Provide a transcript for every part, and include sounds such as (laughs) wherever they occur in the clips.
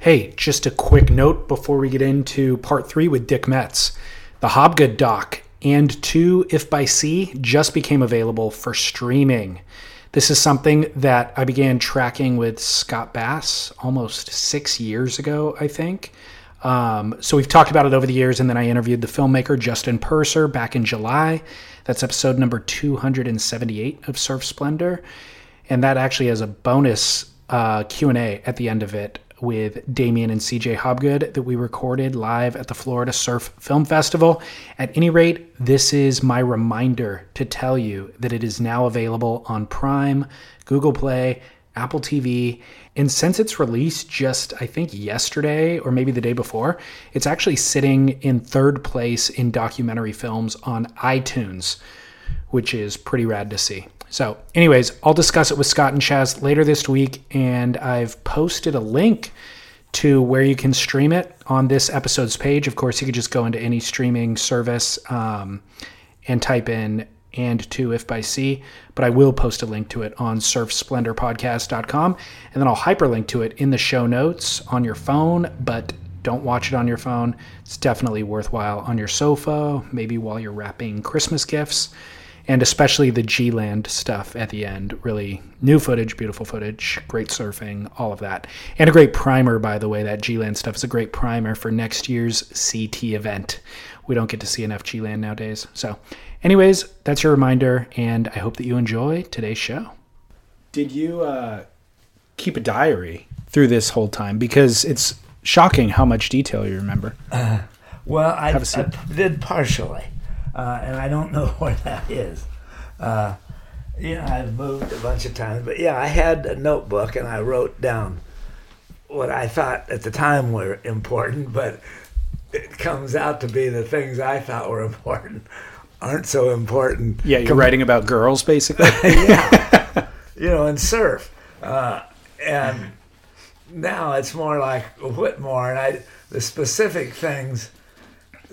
Hey, just a quick note before we get into part three with Dick Metz. The Hobgood doc and two If by Sea just became available for streaming. This is something that I began tracking with Scott Bass almost six years ago, I think. Um, so we've talked about it over the years, and then I interviewed the filmmaker Justin Purser back in July. That's episode number 278 of Surf Splendor, and that actually has a bonus uh, Q&A at the end of it with Damien and CJ Hobgood that we recorded live at the Florida Surf Film Festival. At any rate, this is my reminder to tell you that it is now available on Prime, Google Play, Apple TV, and since its release just, I think, yesterday or maybe the day before, it's actually sitting in third place in documentary films on iTunes, which is pretty rad to see. So, anyways, I'll discuss it with Scott and Chaz later this week, and I've posted a link to where you can stream it on this episode's page. Of course, you could just go into any streaming service um, and type in and two if by sea, but I will post a link to it on surfsplendorpodcast.com, and then I'll hyperlink to it in the show notes on your phone, but don't watch it on your phone. It's definitely worthwhile on your sofa, maybe while you're wrapping Christmas gifts and especially the G Land stuff at the end. Really new footage, beautiful footage, great surfing, all of that. And a great primer, by the way. That G Land stuff is a great primer for next year's CT event. We don't get to see enough G Land nowadays. So, anyways, that's your reminder, and I hope that you enjoy today's show. Did you uh, keep a diary through this whole time? Because it's shocking how much detail you remember. Uh, (laughs) well, I, Have a seat. I did partially uh, and I don't (laughs) know where that is. Uh, you know, I've moved a bunch of times, but yeah, I had a notebook and I wrote down what I thought at the time were important, (laughs) but it comes out to be the things I thought were important (laughs) aren't so important. Yeah, you're Com- writing about girls, basically. yeah, you know, and surf, uh, and now it's more like Whitmore, and I the specific things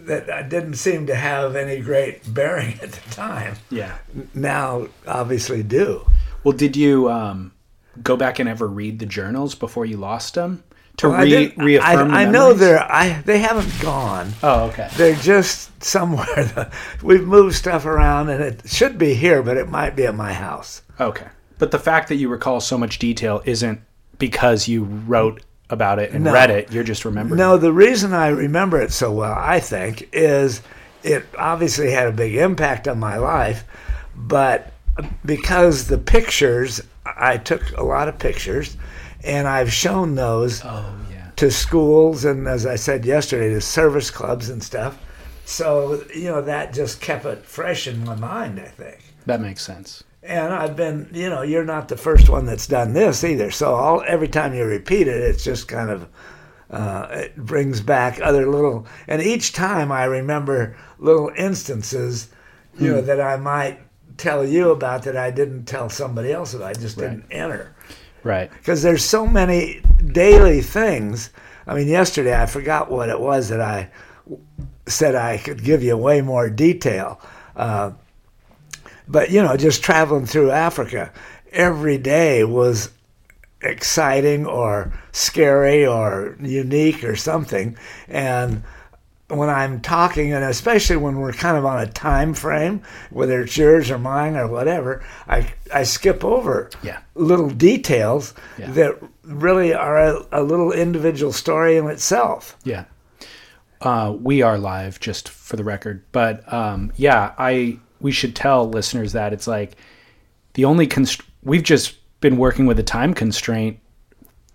that didn't seem to have any great bearing at the time. yeah. Now, obviously, do. Well, did you um, go back and ever read the journals before you lost them to Well, re- didn't- reaffirm? I, I know they're I they haven't gone. Oh, okay. They're just somewhere. (laughs) The, we've moved stuff around, and it should be here, but it might be at my house. Okay. But the fact that you recall so much detail isn't because you wrote about it and No. read it. You're just remembering. No, the reason I remember it so well, I think, is it obviously had a big impact on my life, but because the pictures, I took a lot of pictures, and I've shown those Oh, yeah. to schools and, as I said yesterday, to service clubs and stuff. So, you know, that just kept it fresh in my mind, I think. That makes sense. And I've been, you know, you're not the first one that's done this either. So all every time you repeat it, it's just kind of uh, it brings back other little. And each time I remember little instances, you know, that I might tell you about that I didn't tell somebody else that I just didn't enter Right. because there's so many daily things. I mean, yesterday I forgot what it was that I said I could give you way more detail. Uh, but you know, just traveling through Africa, every day was exciting or scary or unique or something. And when I'm talking, and especially when we're kind of on a time frame, whether it's yours or mine or whatever, I I skip over Yeah. little details Yeah. that really are a, a little individual story in itself. Yeah. Uh, we are live, just for the record. But um, yeah, I we should tell listeners that it's like the only const- we've just been working with a time constraint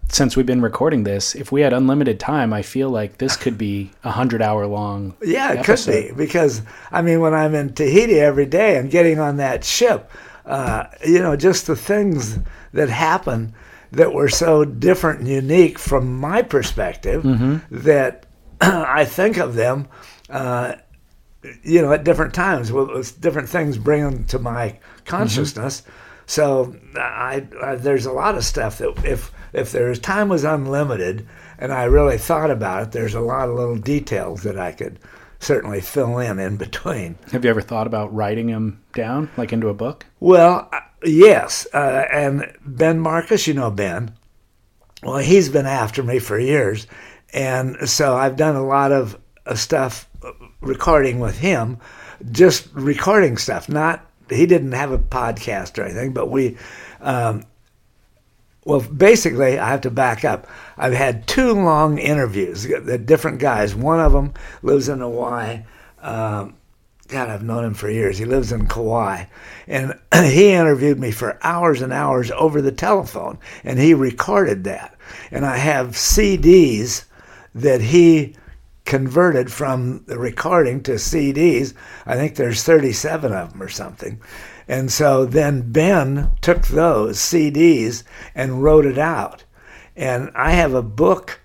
since we've been recording this. If we had unlimited time, I feel like this could be a hundred hour long. Yeah, it episode. could be because I mean, when I'm in Tahiti every day and getting on that ship, uh, you know, just the things that happen that were so different and unique from my perspective that (clears throat) I think of them. Uh, you know, at different times, with, with different things bring them to my consciousness. So I, I, there's a lot of stuff that if if there's time was unlimited, and I really thought about it, there's a lot of little details that I could certainly fill in in between. Have you ever thought about writing them down, like into a book? Well, uh, yes, uh, and Ben Marcus, you know Ben. well, he's been after me for years, and so I've done a lot of uh, stuff recording with him, just recording stuff. Not he didn't have a podcast or anything, but we. Um, well, basically, I have to back up. I've had two long interviews, the different guys. One of them lives in Hawaii. Um, God, I've known him for years. He lives in Kauai. And (clears throat) he interviewed me for hours and hours over the telephone, and he recorded that. And I have CDs that he converted from the recording to CDs. I think there's 37 of them or something. And so then Ben took those CDs and wrote it out. And I have a book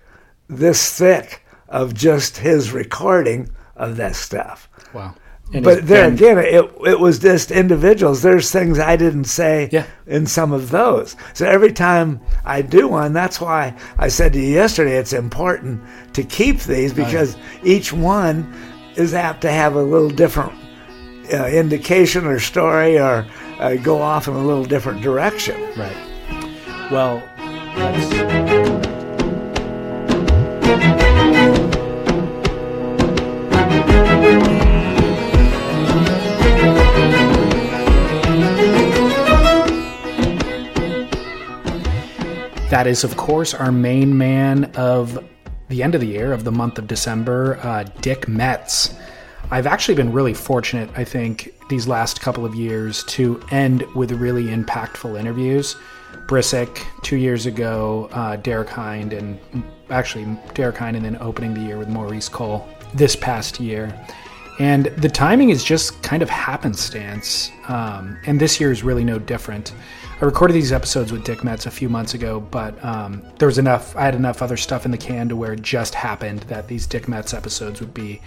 this thick of just his recording of that stuff. Wow. And but there again, it it was just individuals. There's things I didn't say yeah. in some of those. So every time I do one, that's why I said to you yesterday, it's important to keep these because right. each one is apt to have a little different uh, indication or story or uh, go off in a little different direction. Right. Well, That is, of course, our main man of the end of the year, of the month of December, uh, Dick Metz. I've actually been really fortunate, I think, these last couple of years to end with really impactful interviews. Brisick two years ago, uh, Derek Hynd, and actually Derek Hynd, and then opening the year with Maurice Cole this past year. And the timing is just kind of happenstance. Um, and this year is really no different. I recorded these episodes with Dick Metz a few months ago, but um, there was enough, I had enough other stuff in the can to where it just happened that these Dick Metz episodes would be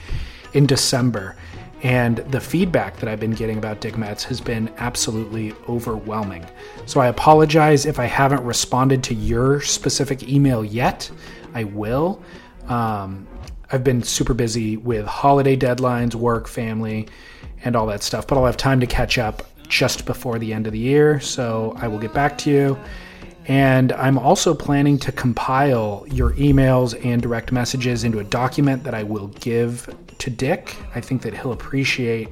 in December. And the feedback that I've been getting about Dick Metz has been absolutely overwhelming. So I apologize if I haven't responded to your specific email yet. I will. Um, I've been super busy with holiday deadlines, work, family, and all that stuff, but I'll have time to catch up just before the end of the year. So I will get back to you. And I'm also planning to compile your emails and direct messages into a document that I will give to Dick. I think that he'll appreciate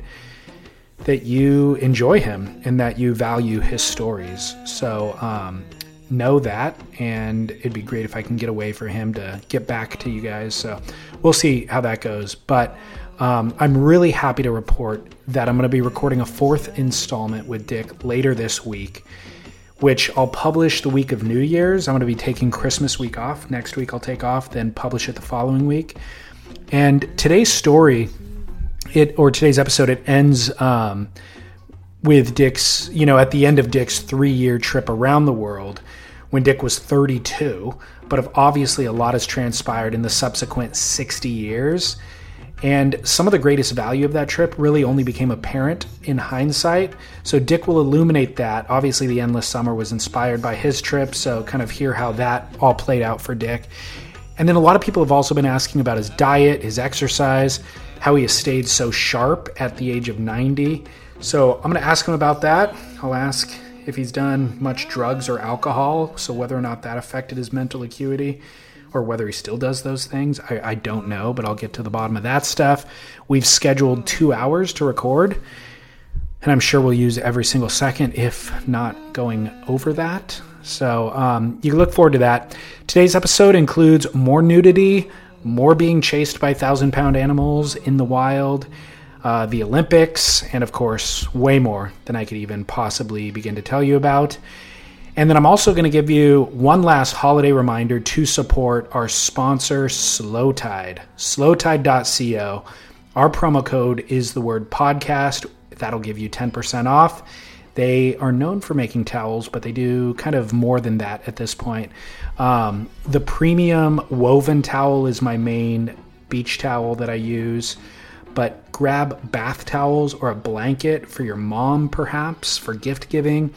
that you enjoy him and that you value his stories. So um, know that, and it'd be great if I can get a way for him to get back to you guys. So we'll see how that goes. But um, I'm really happy to report that I'm going to be recording a fourth installment with Dick later this week which I'll publish the week of New Year's. I'm going to be taking Christmas week off. Next week I'll take off, then publish it the following week. And today's story, it or today's episode, it ends um, with Dick's, you know, at the end of Dick's three-year trip around the world, when Dick was 32. But obviously, a lot has transpired in the subsequent 60 years. And some of the greatest value of that trip really only became apparent in hindsight. So Dick will illuminate that. Obviously, the Endless Summer was inspired by his trip, so kind of hear how that all played out for Dick. And then a lot of people have also been asking about his diet, his exercise, how he has stayed so sharp at the age of 90. So I'm going to ask him about that. I'll ask if he's done much drugs or alcohol, so whether or not that affected his mental acuity or whether he still does those things, I, I don't know, but I'll get to the bottom of that stuff. We've scheduled two hours to record, and I'm sure we'll use every single second, if not going over that. So um, you can look forward to that. Today's episode includes more nudity, more being chased by thousand pound animals in the wild. Uh, the Olympics, and of course, way more than I could even possibly begin to tell you about. And then I'm also going to give you one last holiday reminder to support our sponsor, Slow Slowtide, slowtide.co. Our promo code is the word podcast. That'll give you 10% off. They are known for making towels, but they do kind of more than that at this point. Um, the premium woven towel is my main beach towel that I use, but grab bath towels or a blanket for your mom, perhaps, for gift giving.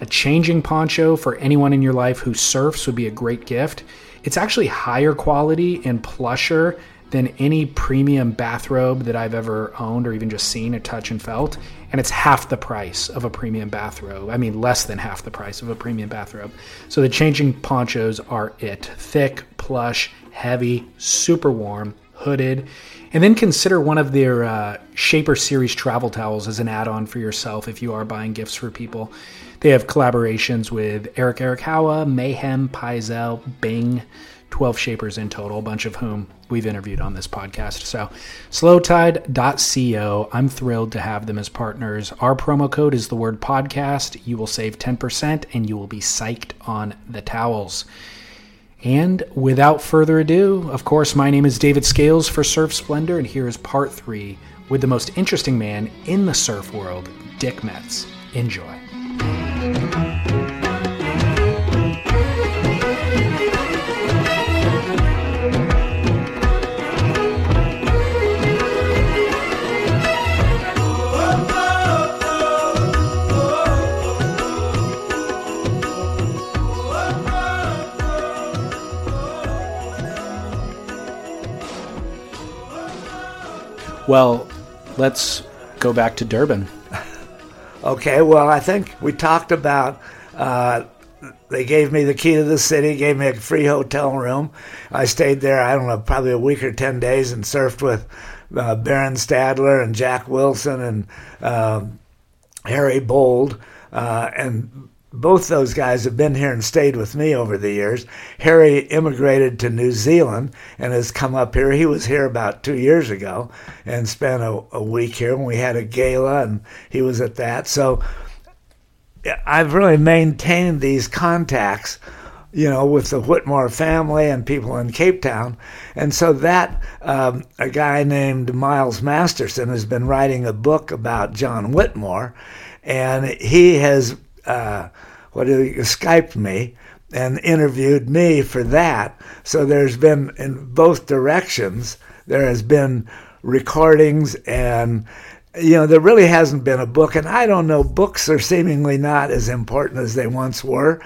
A changing poncho for anyone in your life who surfs would be a great gift. It's actually higher quality and plusher than any premium bathrobe that I've ever owned or even just seen or touch and felt. And it's half the price of a premium bathrobe. I mean, less than half the price of a premium bathrobe. So the changing ponchos are it thick, plush, heavy, super warm, hooded. And then consider one of their uh, Shaper Series travel towels as an add on for yourself if you are buying gifts for people. They have collaborations with Eric Arakawa, Mayhem, Pyzel, Bing, 12 shapers in total, a bunch of whom we've interviewed on this podcast. So, slowtide.co, I'm thrilled to have them as partners. Our promo code is the word podcast. You will save 10% and you will be psyched on the towels. And without further ado, of course, my name is David Scales for Surf Splendor, and here is part three with the most interesting man in the surf world, Dick Metz. Enjoy. Well, let's go back to Durban. Okay, well, I think we talked about. Uh, they gave me the key to the city, gave me a free hotel room. I stayed there, I don't know, probably a week or 10 days and surfed with uh, Baron Stadler and Jack Wilson and uh, Harry Bold. Uh, and both those guys have been here and stayed with me over the years. Harry immigrated to New Zealand and has come up here. He was here about two years ago and spent a, a week here when we had a gala, and he was at that. So I've really maintained these contacts, you know, with the Whitmore family and people in Cape Town. And so that, um, a guy named Miles Masterson has been writing a book about John Whitmore, and he has uh, what he Skyped me and interviewed me for that. So there's been in both directions. There has been recordings and you know there really hasn't been a book and i don't know books are seemingly not as important as they once were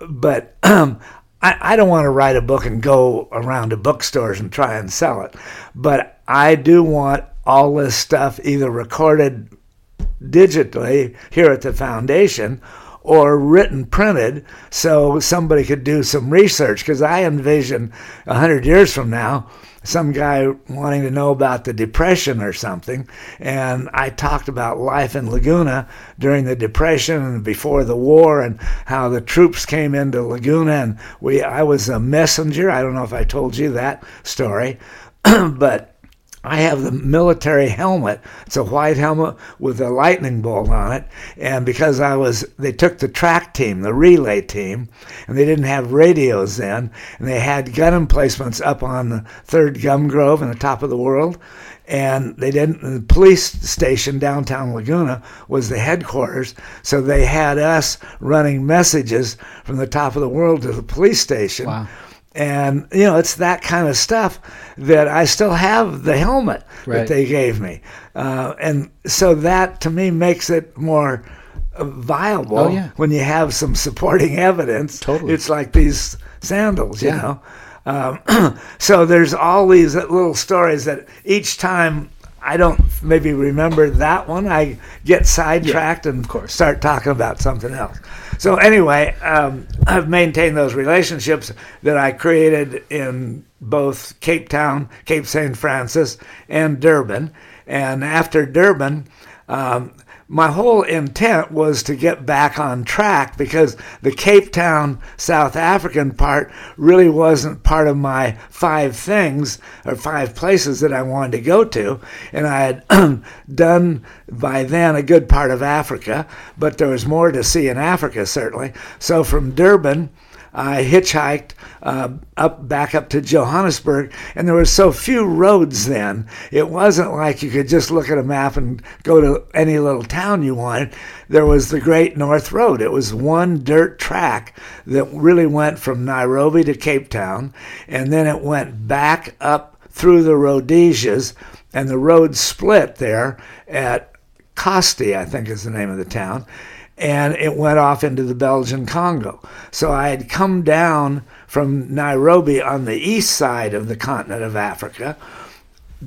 but um, I, I don't want to write a book and go around to bookstores and try and sell it but i do want all this stuff either recorded digitally here at the foundation or written printed so somebody could do some research. Because i envision 100 years from now some guy wanting to know about the depression or something. And i talked about life in laguna during the depression and before the war and how the troops came into laguna and we i was a messenger. I don't know if i told you that story (clears throat) but I have the military helmet. It's a white helmet with a lightning bolt on it. And because I was, they took the track team, the relay team, and they didn't have radios then. And they had gun emplacements up on the third gum grove in the top of the world. And they didn't, the police station downtown Laguna was the headquarters. So they had us running messages from the top of the world to the police station. Wow and you know it's that kind of stuff that I still have the helmet right. that they gave me, uh, and so that to me makes it more viable oh, yeah. when you have some supporting (laughs) evidence. Totally, it's like these sandals, you know. Um, (clears throat) so there's all these little stories that each time I don't maybe remember that one. I get sidetracked yeah, and of course. start talking about something else. So anyway, um, I've maintained those relationships that I created in both Cape Town, Cape St. Francis, and Durban. And after Durban, um, my whole intent was to get back on track because the Cape Town South African part really wasn't part of my five things or five places that I wanted to go to. And I had (clears throat) done by then a good part of Africa, but there was more to see in Africa, certainly. So from Durban, I hitchhiked uh, up back up to Johannesburg, and there were so few roads then. It wasn't like you could just look at a map and go to any little town you wanted. There was the Great North Road. It was one dirt track that really went from Nairobi to Cape Town, and then it went back up through the Rhodesias, and the road split there at Kosti, I think is the name of the town and it went off into the Belgian Congo. So I had come down from Nairobi on the east side of the continent of Africa,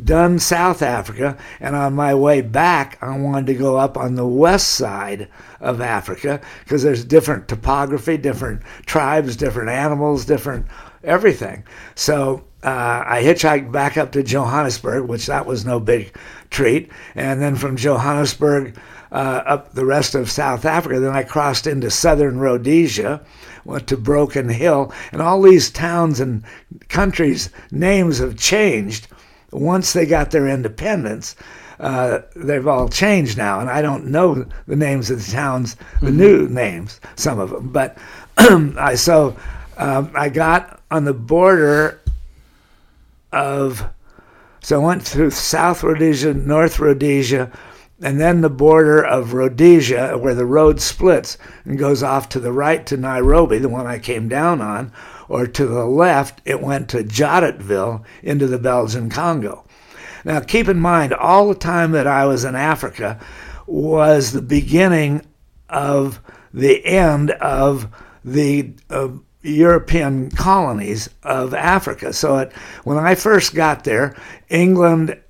done South Africa, and on my way back, I wanted to go up on the west side of Africa because there's different topography, different tribes, different animals, different everything. So uh, I hitchhiked back up to Johannesburg, which that was no big treat, and then from Johannesburg uh, up the rest of South Africa. Then I crossed into southern Rhodesia, went to Broken Hill, and all these towns and countries' names have changed once they got their independence. Uh, they've all changed now, and I don't know the names of the towns, the mm-hmm. new names, some of them. But (clears throat) I so um, I got on the border of, so I went through South Rhodesia, North Rhodesia, and then the border of Rhodesia, where the road splits and goes off to the right to Nairobi, the one I came down on, or to the left, it went to Jadotville into the Belgian Congo. Now, keep in mind, all the time that I was in Africa was the beginning of the end of the uh, European colonies of Africa. So, it, when I first got there, England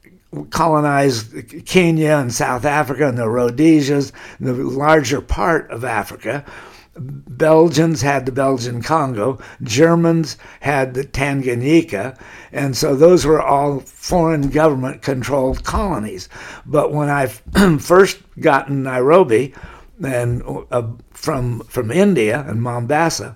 colonized Kenya and South Africa and the Rhodesias, the larger part of Africa. Belgians had the Belgian Congo, Germans had the Tanganyika, and so those were all foreign government controlled colonies. But when I (clears throat) first got in Nairobi and uh, from from India and Mombasa,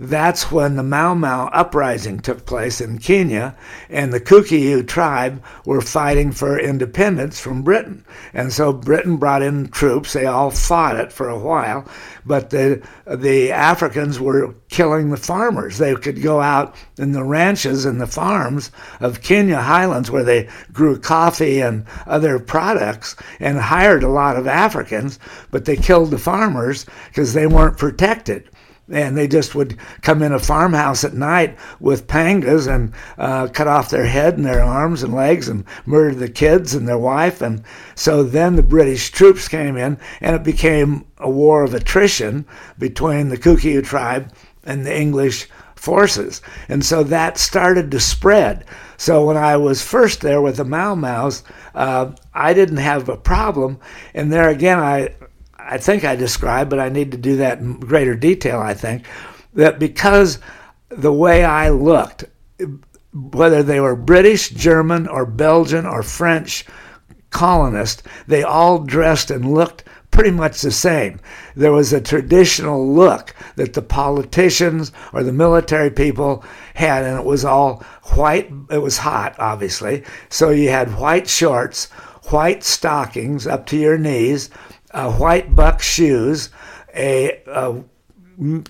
that's when the Mau Mau uprising took place in Kenya, and the Kikuyu tribe were fighting for independence from Britain. And so Britain brought in troops. They all fought it for a while, but the the Africans were killing the farmers. They could go out in the ranches and the farms of Kenya highlands where they grew coffee and other products and hired a lot of Africans, but they killed the farmers because they weren't protected and they just would come in a farmhouse at night with pangas and uh, cut off their head and their arms and legs and murder the kids and their wife. And so then the British troops came in, and it became a war of attrition between the Kikuyu tribe and the English forces. And so that started to spread. So when I was first there with the Mau Mau's, uh, I didn't have a problem. And there again, I I think I described, but I need to do that in greater detail, I think, that because the way I looked, whether they were British, German, or Belgian, or French colonists, they all dressed and looked pretty much the same. There was a traditional look that the politicians or the military people had, and it was all white. It was hot, obviously. So you had white shorts, white stockings up to your knees, uh, white buck shoes, a, a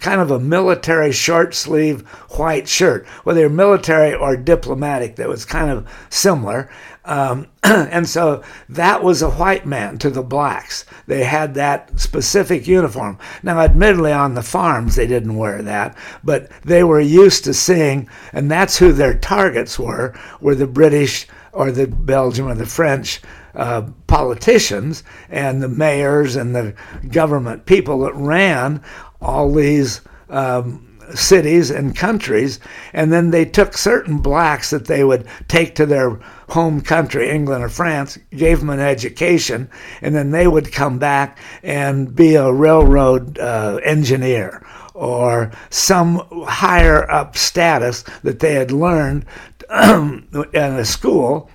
kind of a military short sleeve white shirt, whether military or diplomatic, that was kind of similar. Um, (clears throat) and so that was a white man to the blacks. They had that specific uniform. Now, admittedly, on the farms, they didn't wear that, but they were used to seeing, and that's who their targets were, were the British or the Belgian or the French uh, politicians and the mayors and the government people that ran all these um, cities and countries. And then they took certain blacks that they would take to their home country, England or France, gave them an education, and then they would come back and be a railroad uh, engineer or some higher up status that they had learned (clears throat) in a school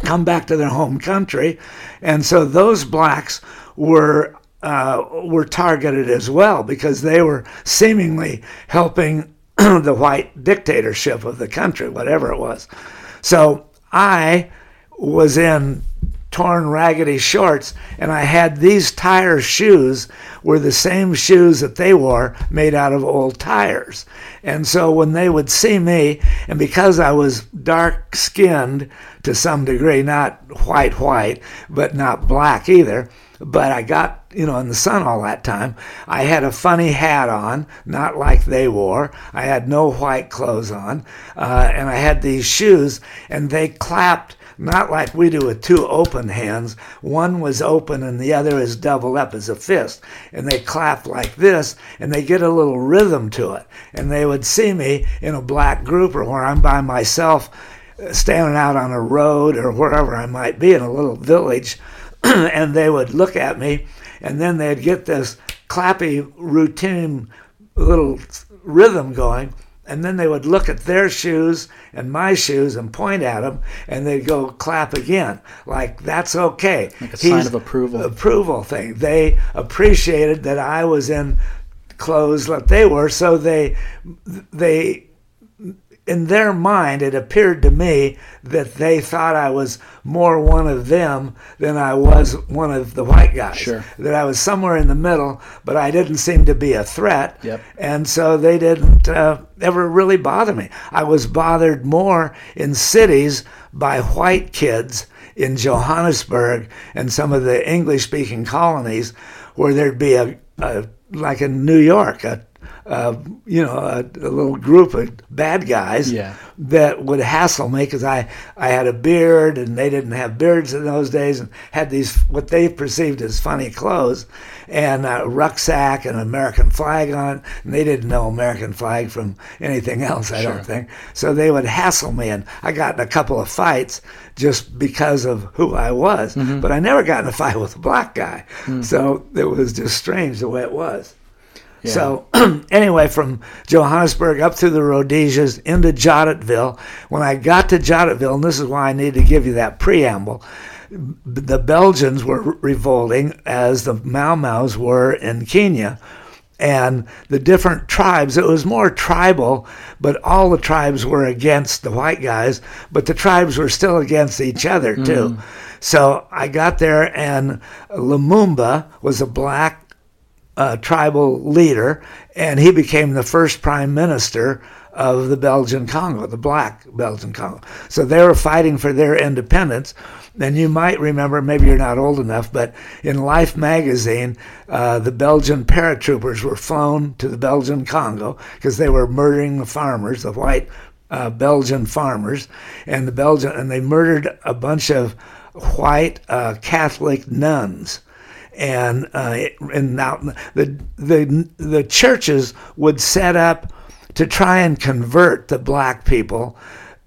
come back to their home country. And so those blacks were uh, were targeted as well because they were seemingly helping (clears throat) the white dictatorship of the country, whatever it was. So I was in torn, raggedy shorts, and I had these tire shoes were the same shoes that they wore, made out of old tires. And so when they would see me, and because I was dark skinned to some degree, not white white, but not black either, but I got you know, in the sun all that time. I had a funny hat on, not like they wore. I had no white clothes on, uh, and I had these shoes, and they clapped not like we do with two open hands. One was open and the other is doubled up as a fist. And they clap like this and they get a little rhythm to it. And they would see me in a black group or where I'm by myself standing out on a road or wherever I might be in a little village. (clears throat) and they would look at me and then they'd get this clappy routine little rhythm going and then they would look at their shoes and my shoes and point at them, and they'd go clap again, like that's okay. Like a sign of approval. Approval thing. They appreciated that I was in clothes like they were, so they they in their mind, it appeared to me that they thought I was more one of them than I was one of the white guys. Sure. That I was somewhere in the middle, but I didn't seem to be a threat. Yep. And so they didn't uh, ever really bother me. I was bothered more in cities by white kids in Johannesburg and some of the English speaking colonies where there'd be a, a like in New York, a uh, you know, a, a, little group of bad guys yeah. that would hassle me because I, I had a beard and they didn't have beards in those days and had these, what they perceived as funny clothes and a rucksack and an American flag on. And they didn't know American flag from anything else, I sure. don't think. So they would hassle me. And I got in a couple of fights just because of who I was. Mm-hmm. But I never got in a fight with a black guy. Mm-hmm. So it was just strange the way it was. So (clears throat) anyway, from Johannesburg up through the Rhodesias into Jadotville. When I got to Jadotville, and this is why I need to give you that preamble, the Belgians were revolting as the Mau Mau's were in Kenya. And the different tribes, it was more tribal, but all the tribes were against the white guys, but the tribes were still against each other too. Mm. So I got there, and Lumumba was a black uh, tribal leader, and he became the first prime minister of the Belgian Congo, the black Belgian Congo. So they were fighting for their independence. And you might remember, maybe you're not old enough, but in Life magazine, uh, the Belgian paratroopers were flown to the Belgian Congo because they were murdering the farmers, the white uh, Belgian farmers, and the Belgian, and they murdered a bunch of white uh, Catholic nuns and uh, and now the the the churches would set up to try and convert the black people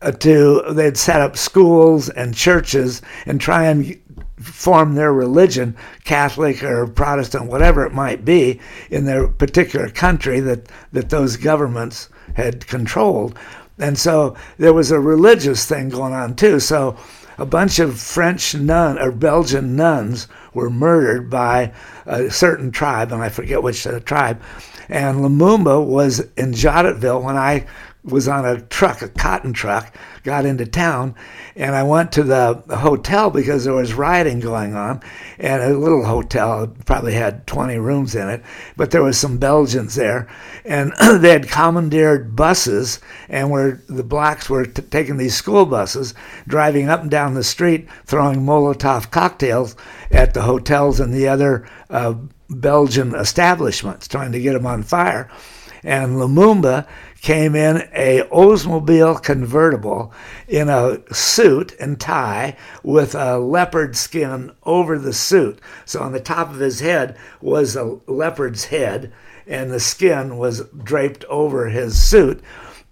uh, to they'd set up schools and churches and try and form their religion catholic or protestant whatever it might be in their particular country that that those governments had controlled. And so there was a religious thing going on too. So a bunch of French nun or Belgian nuns were murdered by a certain tribe, and I forget which uh, tribe. And Lumumba was in Jodhetville when I was on a truck, a cotton truck, got into town, and I went to the hotel because there was rioting going on, and a little hotel probably had 20 rooms in it, but there was some Belgians there, and (clears throat) they had commandeered buses, and where the blacks were t- taking these school buses, driving up and down the street, throwing Molotov cocktails at the hotels and the other uh, Belgian establishments, trying to get them on fire. And Lumumba came in a Oldsmobile convertible in a suit and tie with a leopard skin over the suit. So on the top of his head was a leopard's head, and the skin was draped over his suit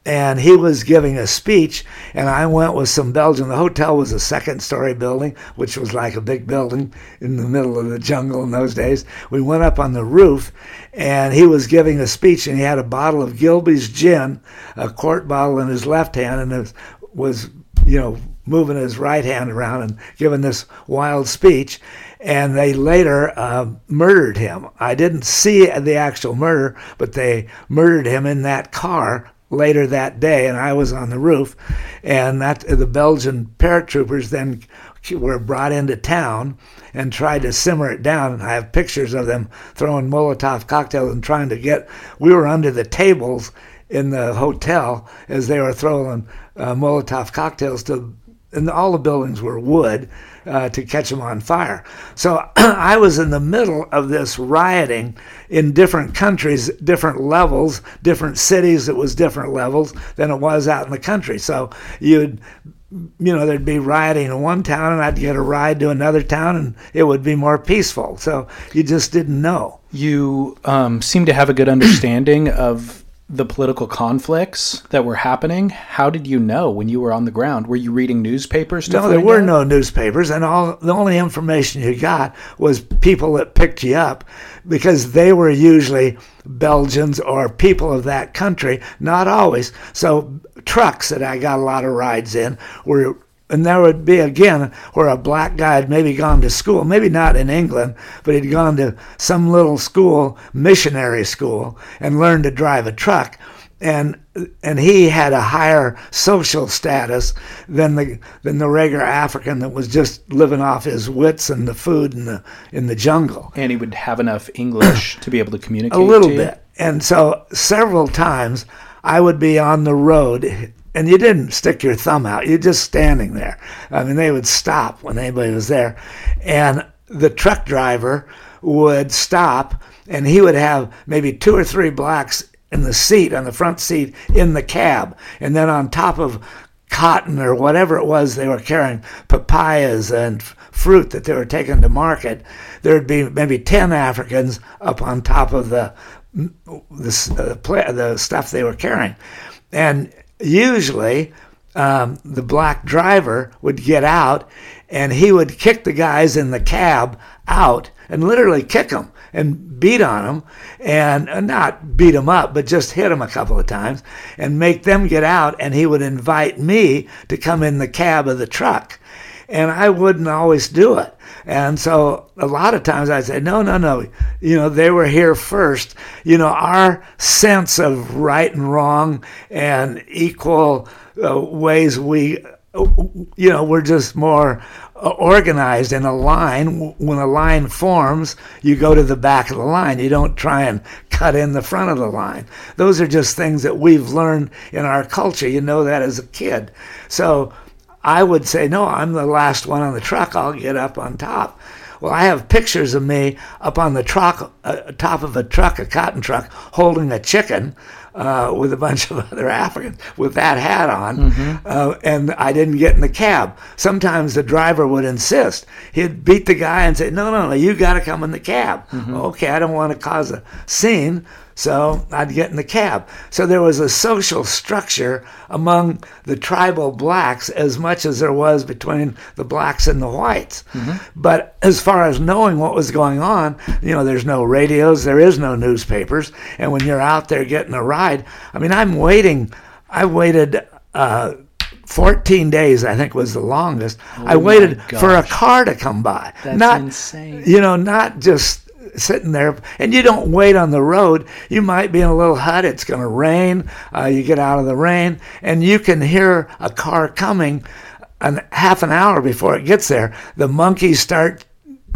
and he was giving a speech and i went with some belgian. The hotel was a second story building which was like a big building in the middle of the jungle in those days. We went up on the roof and he was giving a speech and he had a bottle of gilbey's gin a quart bottle in his left hand and it was you know moving his right hand around and giving this wild speech. And they later uh, murdered him. I didn't see the actual murder, but they murdered him in that car later that day, and I was on the roof, and that the Belgian paratroopers then were brought into town and tried to simmer it down. And I have pictures of them throwing Molotov cocktails and trying to get. We were under the tables in the hotel as they were throwing uh, Molotov cocktails to and all the buildings were wood uh, to catch them on fire. So (clears throat) I was in the middle of this rioting in different countries, different levels, different cities. It was different levels than it was out in the country. So you'd you know, there'd be rioting in one town, and I'd get a ride to another town, and it would be more peaceful. So you just didn't know. You um, seem to have a good understanding of the political conflicts that were happening. How did you know when you were on the ground? Were you reading newspapers? no, there were out? no newspapers, and all the only information you got was people that picked you up because they were usually Belgians or people of that country, not always. So trucks that I got a lot of rides in were and there would be again where a black guy had maybe gone to school, maybe not in England, but he'd gone to some little school, missionary school, and learned to drive a truck. And and he had a higher social status than the than the regular African that was just living off his wits and the food in the in the jungle. And he would have enough English to be able to communicate. A little bit. And so several times I would be on the road and you didn't stick your thumb out. You're just standing there. I mean, they would stop when anybody was there. And the truck driver would stop and he would have maybe two or three blacks in the seat, on the front seat in the cab. And then on top of cotton or whatever it was they were carrying, papayas and fruit that they were taking to market, there'd be maybe 10 Africans up on top of the, the, uh, the stuff they were carrying. And usually um, the black driver would get out and he would kick the guys in the cab out and literally kick them and beat on them and uh, not beat them up, but just hit them a couple of times and make them get out. And he would invite me to come in the cab of the truck. And I wouldn't always do it. And so a lot of times I'd say, no, no, no. You know, they were here first. You know, our sense of right and wrong and equal uh, ways we, you know, we're just more uh, organized in a line. When a line forms, you go to the back of the line. You don't try and cut in the front of the line. Those are just things that we've learned in our culture. You know that as a kid. So I would say, no, I'm the last one on the truck. I'll get up on top. Well, I have pictures of me up on the truck, uh, top of a truck, a cotton truck, holding a chicken uh, with a bunch of (laughs) other Africans with that hat on, mm-hmm. uh, and I didn't get in the cab. Sometimes the driver would insist. He'd beat the guy and say, "No, no, no, you got to come in the cab." Mm-hmm. Okay, I don't want to cause a scene, so I'd get in the cab. So there was a social structure among the tribal blacks as much as there was between the blacks and the whites. Mm-hmm. But as far as knowing what was going on, you know, there's no radios, there is no newspapers. And when you're out there getting a ride, I mean, I'm waiting, I waited. Uh, 14 days, I think, was the longest. Oh I waited for a car to come by. That's not, insane. You know, not just sitting there and you don't wait on the road. You might be in a little hut. It's going to rain. Uh, you get out of the rain and you can hear a car coming and half an hour before it gets there. The monkeys start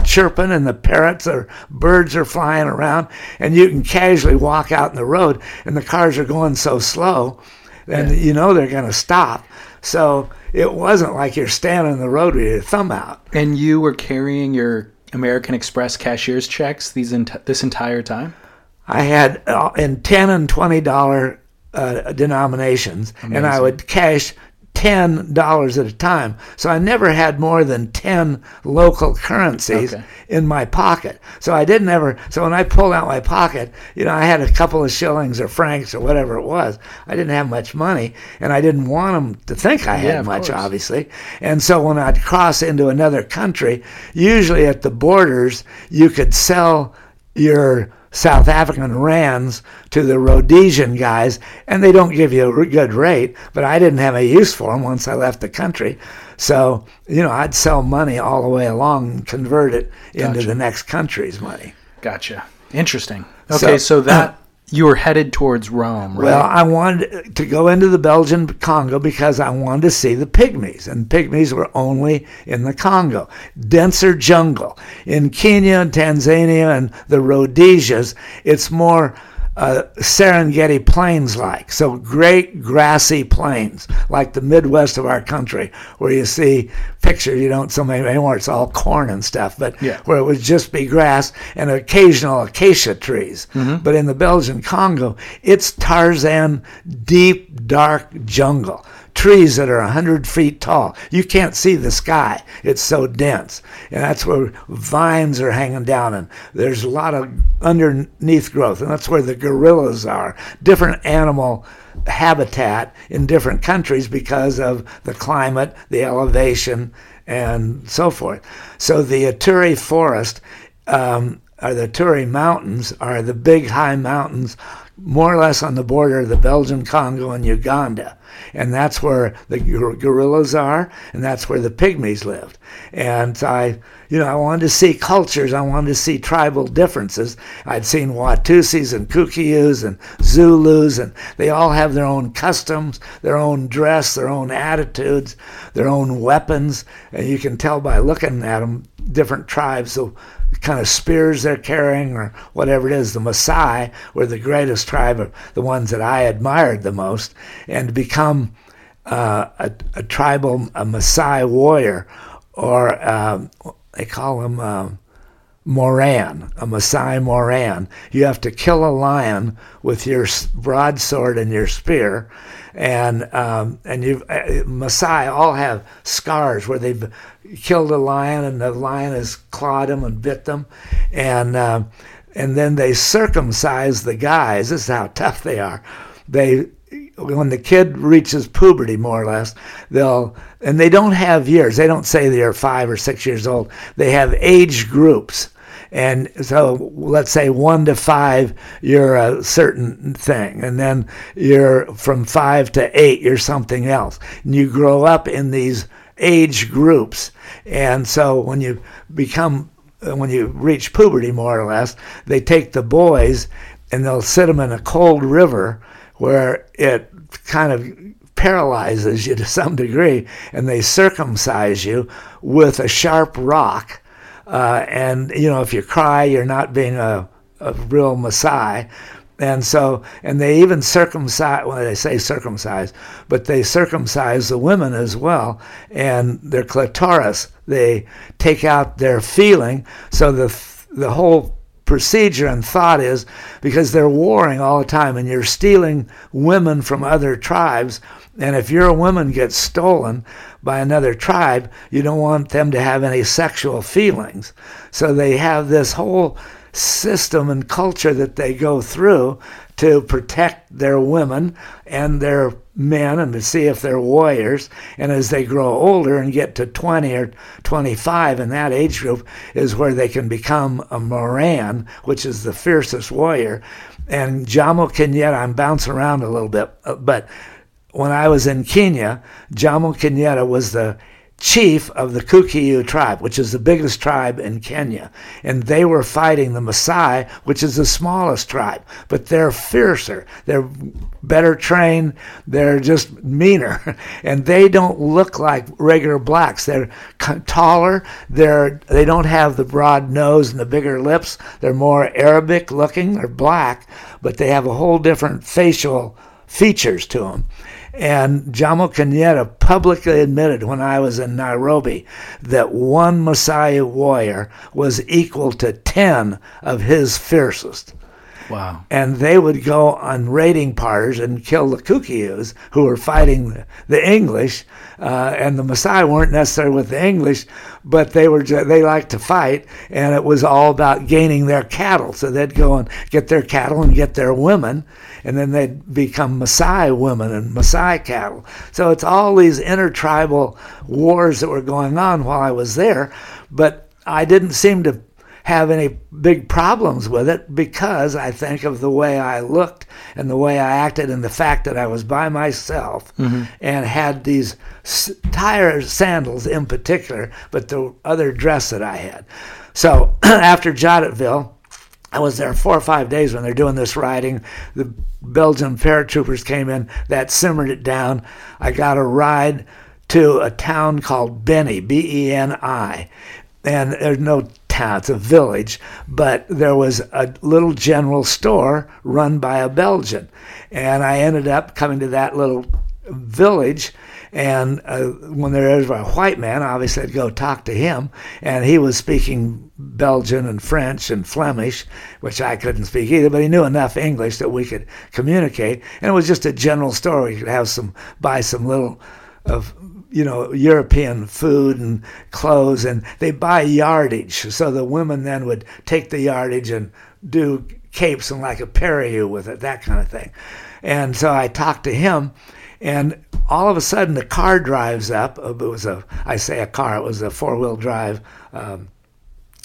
chirping and the parrots or birds are flying around and you can casually walk out in the road and the cars are going so slow and yeah. you know they're going to stop. So it wasn't like you're standing in the road with your thumb out. And you were carrying your American Express cashier's checks these ent- this entire time? I had uh, in ten and twenty dollar uh, denominations, Amazing. and I would cash ten dollars at a time. So I never had more than ten local currencies okay. in my pocket. So I didn't ever. So when I pulled out my pocket, you know, I had a couple of shillings or francs or whatever it was. I didn't have much money, and I didn't want them to think I had yeah, much, course. obviously. And so when I'd cross into another country, usually at the borders, you could sell your South African rands to the Rhodesian guys, and they don't give you a good rate. But I didn't have a use for them once I left the country. So, you know, I'd sell money all the way along and convert it into the next country's money. Gotcha. Interesting. Okay, so, so that you were headed towards Rome, right? Well, I wanted to go into the Belgian Congo because I wanted to see the pygmies, and pygmies were only in the Congo. Denser jungle. In Kenya and Tanzania and the Rhodesias, it's more uh, Serengeti plains like. So great grassy plains, like the Midwest of our country, where you see pictures, you don't so many anymore, it's all corn and stuff, but Yeah. where it would just be grass and occasional acacia trees. But in the Belgian Congo, it's Tarzan deep, dark jungle. Trees that are 100 feet tall. You can't see the sky. It's so dense. And that's where vines are hanging down, and there's a lot of underneath growth. And that's where the gorillas are. Different animal habitat in different countries because of the climate, the elevation, and so forth. So the Ituri forest um, or the Turi Mountains are the big high mountains more or less on the border of the Belgian Congo and Uganda. And that's where the gorillas are, and that's where the pygmies lived. And I, you know, I wanted to see cultures, I wanted to see tribal differences. I'd seen Watusis and Kikuyus and Zulus, and they all have their own customs, their own dress, their own attitudes, their own weapons. And you can tell by looking at them, different tribes, the kind of spears they're carrying or whatever it is. The Maasai were the greatest tribe of the ones that I admired the most. And to become uh, a, a tribal, a Maasai warrior, or um, they call them um, Moran, a Maasai Moran. You have to kill a lion with your broadsword and your spear, and um, and you uh, Maasai all have scars where they've killed a lion and the lion has clawed them and bit them, and uh, and then they circumcise the guys. This is how tough they are. They when the kid reaches puberty, more or less, they'll and they don't have years. They don't say they're five or six years old. They have age groups. And so, let's say one to five, you're a certain thing, and then you're from five to eight, you're something else. And you grow up in these age groups, and so when you become when you reach puberty, more or less, they take the boys and they'll sit them in a cold river where it kind of paralyzes you to some degree, and they circumcise you with a sharp rock. Uh, and you know, if you cry, you're not being a, a real Maasai. And so, and they even circumcise, well, they say circumcise, but they circumcise the women as well, and their clitoris. They take out their feeling. So the, the whole procedure and thought is because they're warring all the time and you're stealing women from other tribes. And if your woman gets stolen by another tribe, you don't want them to have any sexual feelings. So they have this whole system and culture that they go through to protect their women and their men and to see if they're warriors. And as they grow older and get to 20 or 25 in that age group is where they can become a Moran, which is the fiercest warrior. And Jomo Kenyatta, I'm bouncing around a little bit, uh, but when I was in Kenya, Jomo Kenyatta was the chief of the Kikuyu tribe, which is the biggest tribe in Kenya. And they were fighting the Maasai, which is the smallest tribe, but they're fiercer. They're better trained. They're just meaner. (laughs) And they don't look like regular blacks. They're taller. They're, they don't have the broad nose and the bigger lips. They're more Arabic looking. They're black, but they have a whole different facial features to them. And Jomo Kenyatta publicly admitted when I was in Nairobi that one Maasai warrior was equal to 10 of his fiercest. Wow. And they would go on raiding parties and kill the Kikuyus who were fighting the, the English. Uh, and the Maasai weren't necessarily with the English, but they were ju- they liked to fight, and it was all about gaining their cattle. So they'd go and get their cattle and get their women, and then they'd become Maasai women and Maasai cattle. So it's all these intertribal wars that were going on while I was there, but I didn't seem to have any big problems with it because I think of the way I looked and the way I acted and the fact that I was by myself mm-hmm. and had these tire sandals in particular, but the other dress that I had. So (clears throat) after Jadotville, I was there four or five days when they're doing this riding. The Belgian paratroopers came in, that simmered it down. I got a ride to a town called Beni, B E N I. And there's no town, it's a village, but there was a little general store run by a Belgian. And I ended up coming to that little village. And uh, when there was a white man, obviously I'd go talk to him. And he was speaking Belgian and French and Flemish, which I couldn't speak either, but he knew enough English that we could communicate. And it was just a general store. We could have some, buy some little of you know, European food and clothes, and they buy yardage. So the women then would take the yardage and do capes and like a periu with it, that kind of thing. And so I talked to him, and all of a sudden the car drives up. It was a, I say a car, it was a four wheel drive um,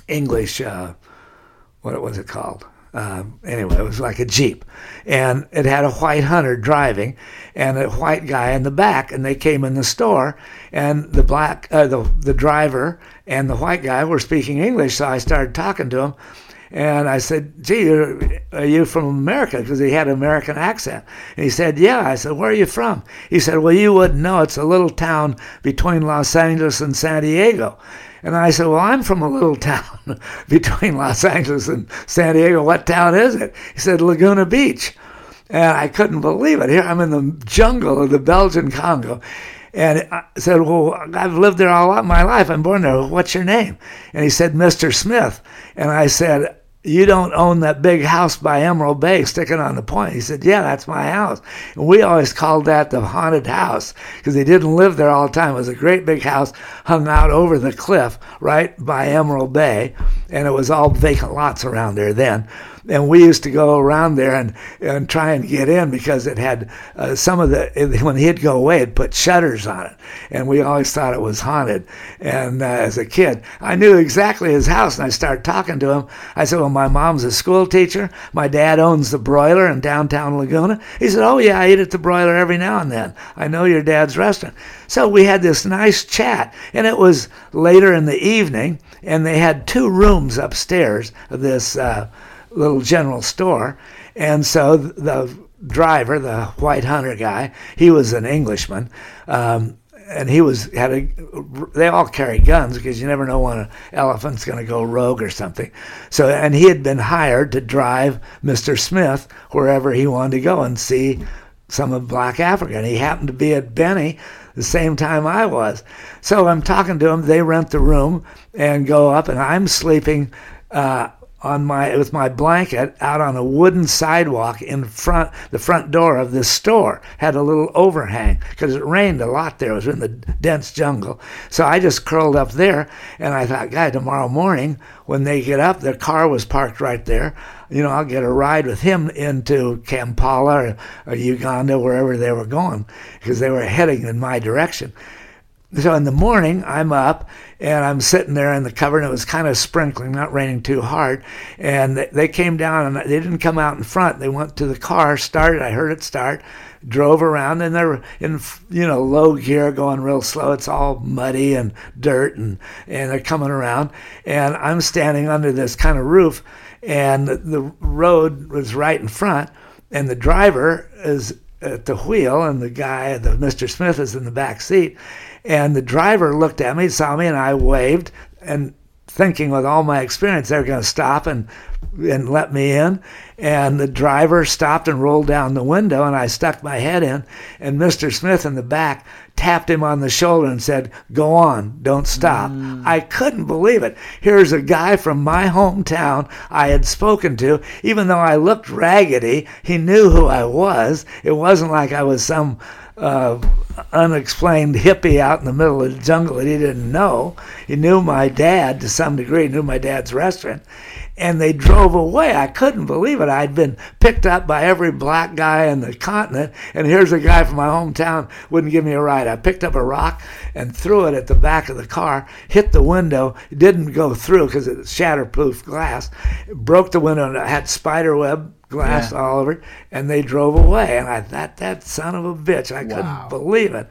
English, uh, what was it called? Um, anyway, it was like a Jeep. And it had a white hunter driving and a white guy in the back. And they came in the store, and the black, uh, the, the driver and the white guy were speaking English. So I started talking to him. And I said, gee, are you from America? Because he had an American accent. And he said, yeah. I said, where are you from? He said, well, you wouldn't know. It's a little town between Los Angeles and San Diego. And I said, Well, I'm from a little (laughs) town (laughs) between Los Angeles and San Diego. What town is it? He said, Laguna Beach. And I couldn't believe it. Here I'm in the jungle of the Belgian Congo. And I said, Well, I've lived there all my life. I'm born there. What's your name? And he said, Mr. Smith. And I said, you don't own that big house by Emerald Bay sticking on the point. He said, Yeah, that's my house. And we always called that the haunted house because he didn't live there all the time. It was a great big house hung out over the cliff right by Emerald Bay, and it was all vacant lots around there then and we used to go around there and, and try and get in because it had uh, some of the when he'd go away it put shutters on it. And we always thought it was haunted. And uh, as a kid i knew exactly his house and i started talking to him. I said well my mom's a school teacher. My dad owns the broiler in downtown laguna. He said oh yeah i eat at the broiler every now and then. I know your dad's restaurant. So we had this nice chat and it was later in the evening and they had two rooms upstairs this uh, little general store. And so the driver, the white hunter guy, he was an Englishman. Um, and he was had a they all carry guns because you never know when an elephant's going to go rogue or something so and he had been hired to drive mr smith wherever he wanted to go and see some of black africa and he happened to be at beni the same time i was so i'm talking to him they rent the room and go up and i'm sleeping uh, on my with my blanket out on a wooden sidewalk in front the front door of this store. Had a little overhang because it rained a lot there. It was in the dense jungle. So i just curled up there and i thought guy tomorrow morning when they get up their car was parked right there. You know i'll get a ride with him into kampala or, or uganda wherever they were going because they were heading in my direction so in the morning, I'm up and I'm sitting there in the cover, and it was kind of sprinkling, not raining too hard. And they came down, and they didn't come out in front. They went to the car, started. I heard it start, drove around, and they're in you know low gear, going real slow. It's all muddy and dirt, and and they're coming around, and I'm standing under this kind of roof, and the road was right in front, and the driver is at the wheel, and the guy, the Mr. Smith, is in the back seat and the driver looked at me, saw me, and I waved, and thinking with all my experience they're going to stop and and let me in. And the driver stopped and rolled down the window, and I stuck my head in. And Mr. Smith in the back tapped him on the shoulder and said, Go on, don't stop. Mm. I couldn't believe it. Here's a guy from my hometown I had spoken to. Even though I looked raggedy, he knew who I was. It wasn't like I was some uh, unexplained hippie out in the middle of the jungle that he didn't know. He knew my dad to some degree, knew my dad's restaurant. And they drove away. I couldn't believe it. I'd been picked up by every black guy in the continent, and here's a guy from my hometown wouldn't give me a ride. I picked up a rock and threw it at the back of the car, hit the window, it didn't go through because it's shatterproof glass, it broke the window, and it had spider web glass yeah. all over it, and they drove away. And I thought, that son of a bitch, I couldn't believe it.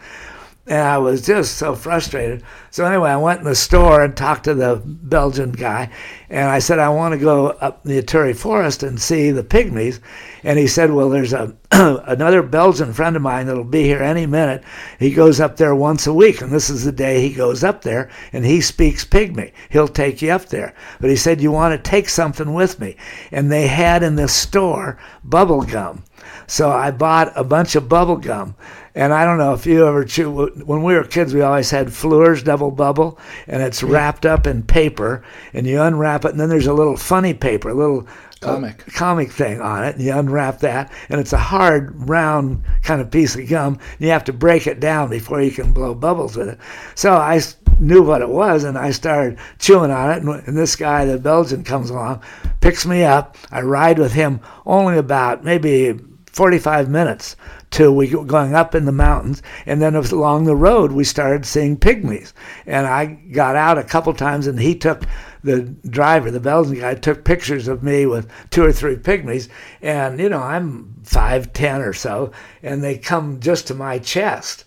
And I was just so frustrated. So anyway, I went in the store and talked to the Belgian guy, and I said I want to go up the Ituri forest and see the pygmies. And he said, "Well, there's a (clears throat) another Belgian friend of mine that'll be here any minute. He goes up there once a week, and this is the day he goes up there, and he speaks Pygmy. He'll take you up there. But he said, You want to take something with me. And they had in the store bubble gum. So I bought a bunch of bubble gum. And I don't know if you ever chew. When we were kids, we always had Fleer's double bubble, and it's wrapped up in paper, and you unwrap it, and then there's a little funny paper, a little uh, Comic. comic thing on it, and you unwrap that, and it's a hard, round kind of piece of gum. And you have to break it down before you can blow bubbles with it. So I knew what it was, and I started chewing on it. And, and this guy, the Belgian, comes along, picks me up. I ride with him only about maybe 45 minutes till we go going up in the mountains. And then along the road we started seeing pygmies. And i got out a couple times and he took the driver the belgian guy took pictures of me with two or three pygmies. And you know i'm five ten or so and they come just to my chest.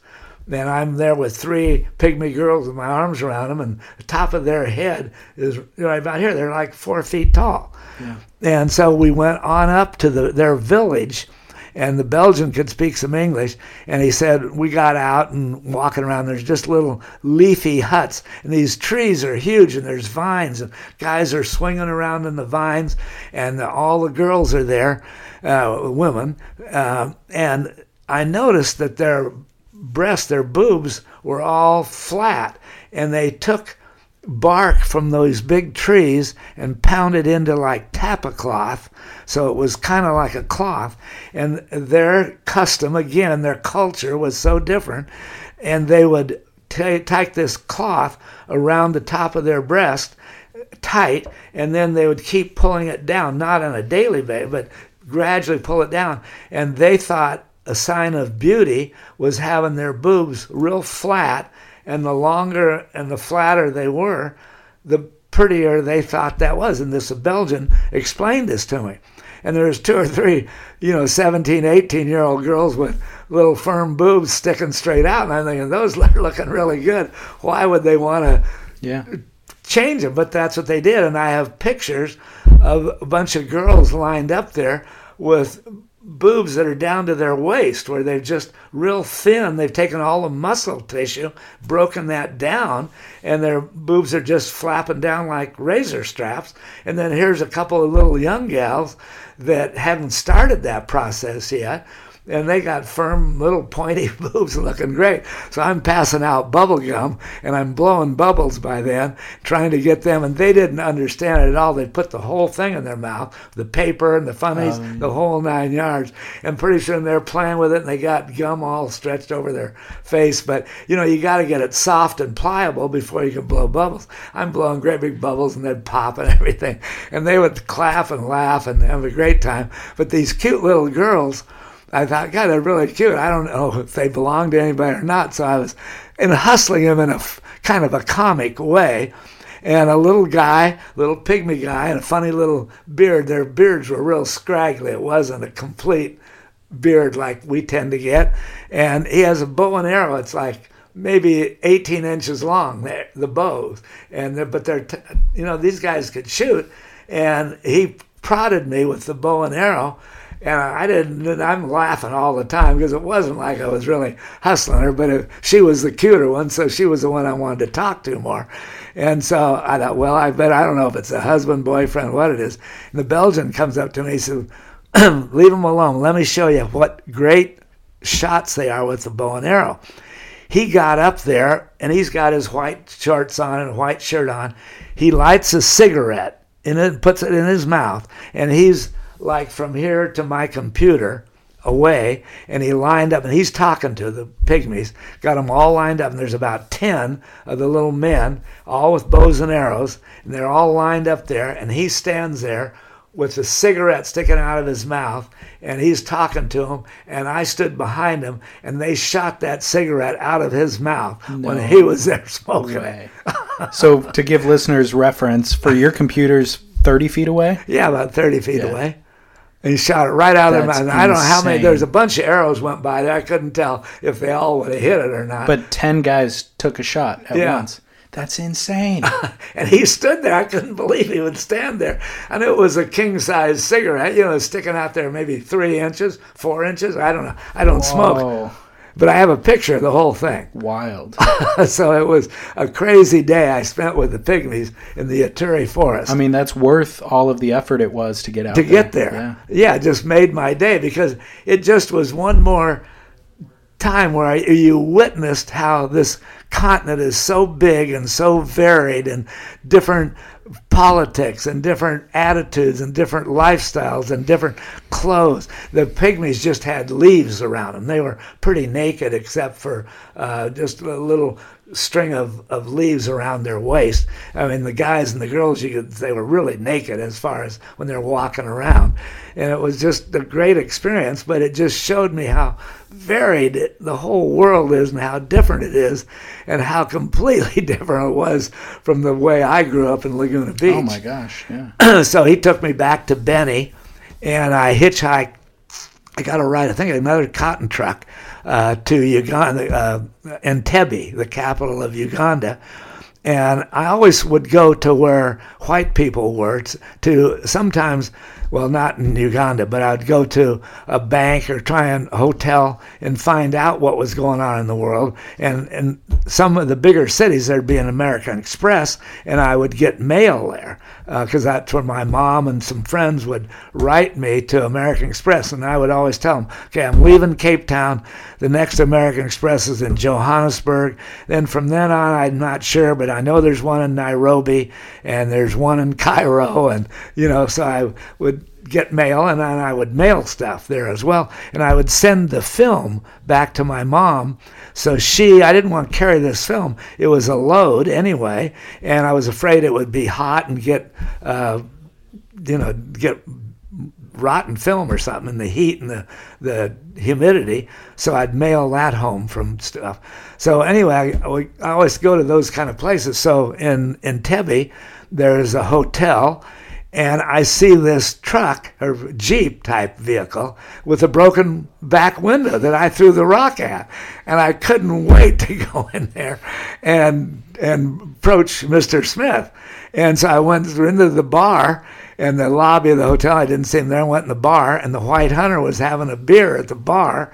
And I'm there with three pygmy girls with my arms around them, and the top of their head is right about here. They're like four feet tall. And so we went on up to the, their village, and the Belgian could speak some English, and he said we got out and walking around. There's just little leafy huts, and these trees are huge, and there's vines, and guys are swinging around in the vines, and all the girls are there, uh, women, uh, and I noticed that their breasts, their boobs, were all flat, and they took bark from those big trees and pounded into like tapa cloth. So it was kind of like a cloth. And their custom again their culture was so different. And they would t- take this cloth around the top of their breast tight and then they would keep pulling it down not on a daily basis but gradually pull it down. And they thought a sign of beauty was having their boobs real flat and the longer and the flatter they were, the prettier they thought that was. And this Belgian explained this to me. And there's two or three, you know, 17, 18 year old girls with little firm boobs sticking straight out. And I'm thinking, those (laughs) are looking really good. Why would they want to Yeah. change them? But that's what they did. And I have pictures of a bunch of girls lined up there with boobs that are down to their waist where they're just real thin. They've taken all the muscle tissue broken that down and their boobs are just flapping down like razor straps. And then here's a couple of little young gals that haven't started that process yet and they got firm little pointy (laughs) boobs looking great. So I'm passing out bubble gum and I'm blowing bubbles by then, trying to get them. And they didn't understand it at all. They put the whole thing in their mouth, the paper and the funnies, Um. the whole nine yards. And pretty soon they're playing with it and they got gum all stretched over their face. But you know, you got to get it soft and pliable before you can blow bubbles. I'm blowing great big bubbles and they'd pop and (laughs) everything. And they would clap and laugh and have a great time. But these cute little girls, I thought, God, they're really cute. I don't know if they belong to anybody or not. So I was and hustling them in a kind of a comic way. And a little guy, little pygmy guy, and a funny little beard. Their beards were real scraggly. It wasn't a complete beard like we tend to get. And he has a bow and arrow. It's like maybe 18 inches long, the the bows. And they're, but they're, t- you know, these guys could shoot. And he prodded me with the bow and arrow. And I didn't, I'm laughing all the time because it wasn't like I was really hustling her, but it, she was the cuter one, so she was the one I wanted to talk to more. And so I thought, well, I bet, I don't know if it's a husband, boyfriend, what it is. And the Belgian comes up to me and says, (clears throat) leave him alone. Let me show you what great shots they are with the bow and arrow. He got up there and he's got his white shorts on and white shirt on. He lights a cigarette and it puts it in his mouth and he's like from here to my computer away and he lined up and he's talking to the pygmies got them all lined up and there's about 10 of the little men all with bows and arrows and they're all lined up there and he stands there with a cigarette sticking out of his mouth and he's talking to them and i stood behind him and they shot that cigarette out of his mouth when he was there smoking it (laughs) so to give listeners reference, for your computers 30 feet away? Yeah, about 30 feet Yeah. away. And he shot it right out of That's my. I don't know how many. insane. There's a bunch of arrows went by there. I couldn't tell if they all would have hit it or not. But 10 guys took a shot at Yeah. once. That's insane. (laughs) and he stood there. I couldn't believe he would stand there. And it was a king size cigarette, you know, sticking out there maybe three inches, four inches. I don't know. I don't smoke. But I have a picture of the whole thing. (laughs) Wild. so it was a crazy day I spent with the pygmies in the Ituri forest. I mean, that's worth all of the effort it was to get out to there. get there. Yeah. Yeah. it just made my day because it just was one more time where I, you witnessed how this continent is so big and so varied and different politics and different attitudes and different lifestyles and different clothes. The pygmies just had leaves around them. They were pretty naked except for uh, just a little string of, of leaves around their waist. I mean, the guys and the girls, you could, they were really naked as far as when they're walking around. And it was just a great experience, but it just showed me how varied it, the whole world is and how different it is and how completely (laughs) different it was from the way I grew up in Laguna oh, Beach. Oh my gosh. Yeah. (clears throat) so he took me back to Beni, and I hitchhiked. I got a ride, I think, another cotton truck uh, to Uganda, uh, Entebbe, the capital of Uganda. And I always would go to where white people were to sometimes, well, not in Uganda, but I'd go to a bank or try a hotel and find out what was going on in the world. And in some of the bigger cities, there'd be an American Express, and I would get mail there uh, because that's where my mom and some friends would write me to American Express. And I would always tell them, okay, I'm leaving Cape Town. The next American Express is in Johannesburg. Then from then on, I'm not sure, but I know there's one in Nairobi and there's one in Cairo. And, you know, so I would get mail and I would mail stuff there as well. And I would send the film back to my mom. So she, I didn't want to carry this film. It was a load anyway. And I was afraid it would be hot and get, uh, you know, get rotten film or something in the heat and the, the humidity. So I'd mail that home from stuff. So anyway, I, I always go to those kind of places. So in, in Entebbe, there's a hotel and I see this truck or Jeep type vehicle with a broken back window that I threw the rock at. And I couldn't (laughs) wait to go in there and and approach Mr. Smith. And so I went into the bar in the lobby of the hotel. I didn't see him there. I went in the bar, and the White Hunter was having a beer at the bar.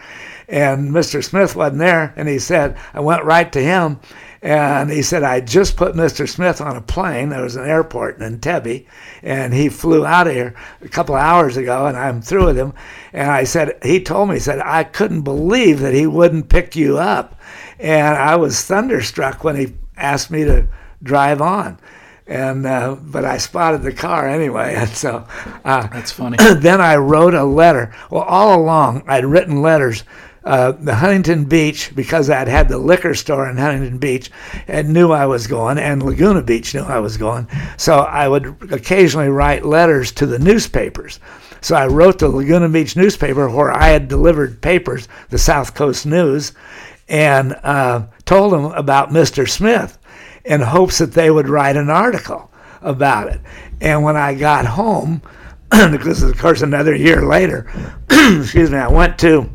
And Mr. Smith wasn't there. And he said, I went right to him. And he said, I just put Mr. Smith on a plane. There was an airport in Entebbe, and he flew out of here a couple of hours ago, and I'm through with him. And I said, he told me, he said, I couldn't believe that he wouldn't pick you up. And I was thunderstruck when he asked me to drive on. And uh, but I spotted the car anyway, (laughs) and so uh, That's funny. (clears throat) then I wrote a letter. Well, all along I'd written letters. Uh, the Huntington Beach, because I'd had the liquor store in Huntington Beach, and knew I was going, and Laguna Beach knew I was going. So I would occasionally write letters to the newspapers. So I wrote the Laguna Beach newspaper where I had delivered papers, the South Coast News, and uh, told them about Mr. Smith in hopes that they would write an article about it. And when I got home, (clears throat) this is of course another year later, (clears throat) excuse me, I went to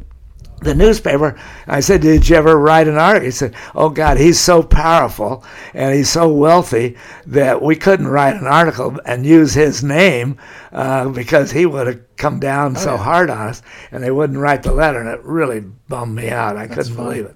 the newspaper. I said, Did you ever write an article? He said, Oh God, he's so powerful and he's so wealthy that we couldn't write an article and use his name uh, because he would have come down so hard on us and they wouldn't write the letter. And it really bummed me out. I couldn't funny. believe it.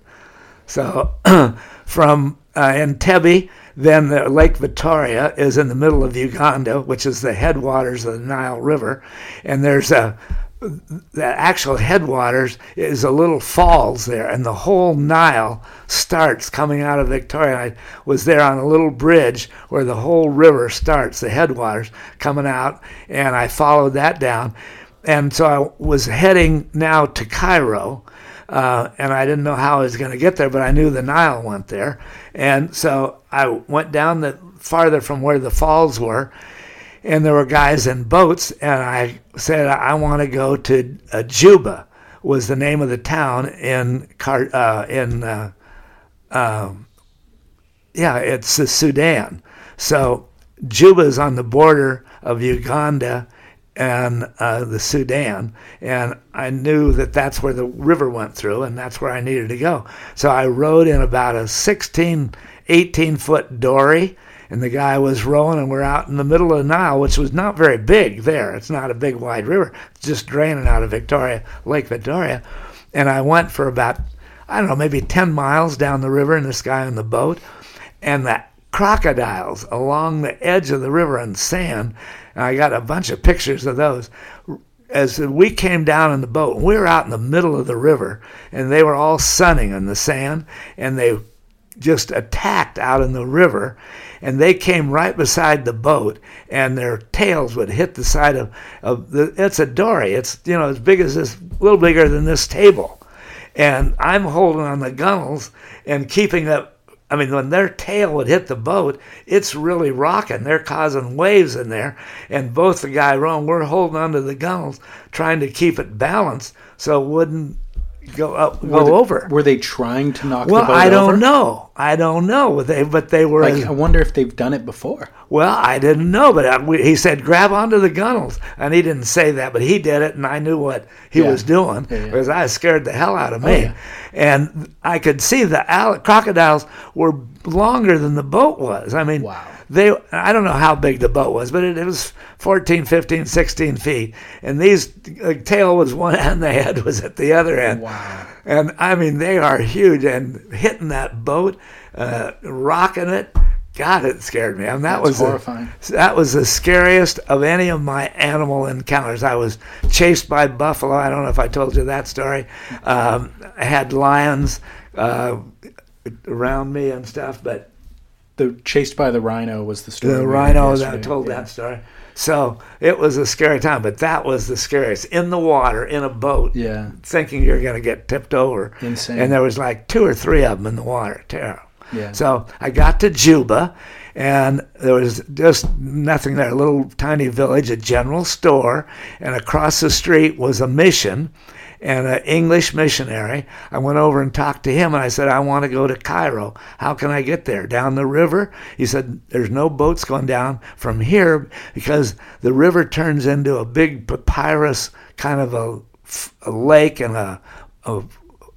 So (clears throat) from uh, Entebbe, then the Lake Victoria is in the middle of Uganda, which is the headwaters of the Nile River, and there's a the actual headwaters is a little falls there, and the whole Nile starts coming out of Victoria. I was there on a little bridge where the whole river starts, the headwaters coming out, and I followed that down. And so I was heading now to Cairo, uh, and I didn't know how I was going to get there, but I knew the Nile went there. And so I went down the farther from where the falls were, and there were guys in boats, and I said I want to go to uh, Juba, was the name of the town in Car- uh, in uh, um, yeah, it's Sudan. So Juba is on the border of Uganda and uh, the Sudan, and I knew that that's where the river went through, and that's where I needed to go. So I rode in about a 16, 18 foot dory, and the guy was rowing, and we're out in the middle of the Nile, which was not very big there. It's not a big, wide river, it's just draining out of Victoria, Lake Victoria. And I went for about, I don't know, maybe 10 miles down the river, and this guy on the boat, and the crocodiles along the edge of the river in sand. And I got a bunch of pictures of those. As we came down in the boat, we were out in the middle of the river, and they were all sunning in the sand, and they just attacked out in the river and they came right beside the boat and their tails would hit the side of, of the it's a dory it's you know as big as this a little bigger than this table and i'm holding on the gunnels and keeping up I mean, when their tail would hit the boat, it's really rocking. They're causing waves in there. And both the guy rowing, we're holding onto the gunnels, trying to keep it balanced so it wouldn't go up, go they, over. Were they trying to knock well, the boat I don't over? know. I don't know. They, but they were. Like, I wonder if they've done it before. Well, I didn't know, but I, we, he said grab onto the gunnels, and he didn't say that, but he did it, and I knew what he Yeah. was doing Yeah, yeah. because I scared the hell out of oh, me, yeah. and I could see the crocodiles were longer than the boat was. I mean, Wow. They I don't know how big the boat was, but it, it was 14, 15, 16 feet, and these the tail was one (laughs) end, the head was at the other end. Wow. And I mean, they are huge and hitting that boat, uh, rocking it. God, it scared me. Mean, that That's was horrifying. that was the scariest of any of my animal encounters. I was chased by buffalo. I don't know if I told you that story. Um, I had lions uh, around me and stuff, but The chased by the rhino was the story. the rhino that told Yeah. that story. So it was a scary time, but that was the scariest. In the water, in a boat, Yeah. thinking you're going to get tipped over. Insane. And there was like two or three of them in the water. Terrible. Yeah. So I got to Juba, and there was just nothing there. A little tiny village, a general store, and across the street was a mission and an English missionary. I went over and talked to him, and I said, I want to go to Cairo. How can I get there? Down the river? He said, There's no boats going down from here because the river turns into a big papyrus kind of a, a lake and a, a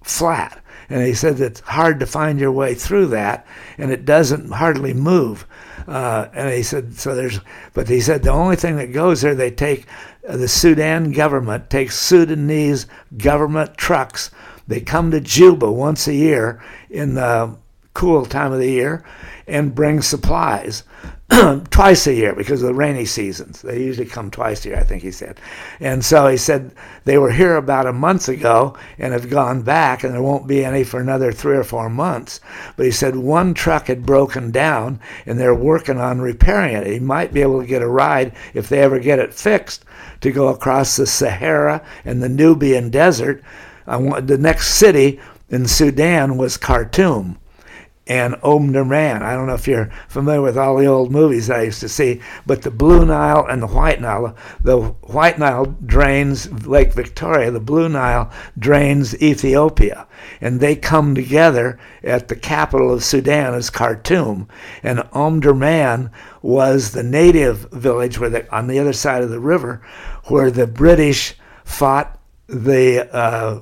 flat. And he said it's hard to find your way through that, and it doesn't hardly move. Uh, and he said, so there's, but he said the only thing that goes there, they take uh, the Sudan government takes Sudanese government trucks. They come to Juba once a year in the cool time of the year and bring supplies (clears throat) twice a year because of the rainy seasons. They usually come twice a year, I think he said. And so he said they were here about a month ago and have gone back, and there won't be any for another three or four months. But he said one truck had broken down and they're working on repairing it. He might be able to get a ride if they ever get it fixed to go across the Sahara and the Nubian desert. The next city in Sudan was Khartoum and Omdurman. I don't know if you're familiar with all the old movies I used to see, but the Blue Nile and the White Nile. The White Nile drains Lake Victoria, the Blue Nile drains Ethiopia, and they come together at the capital of Sudan is Khartoum, and Omdurman was the native village where the, on the other side of the river where the British fought the uh,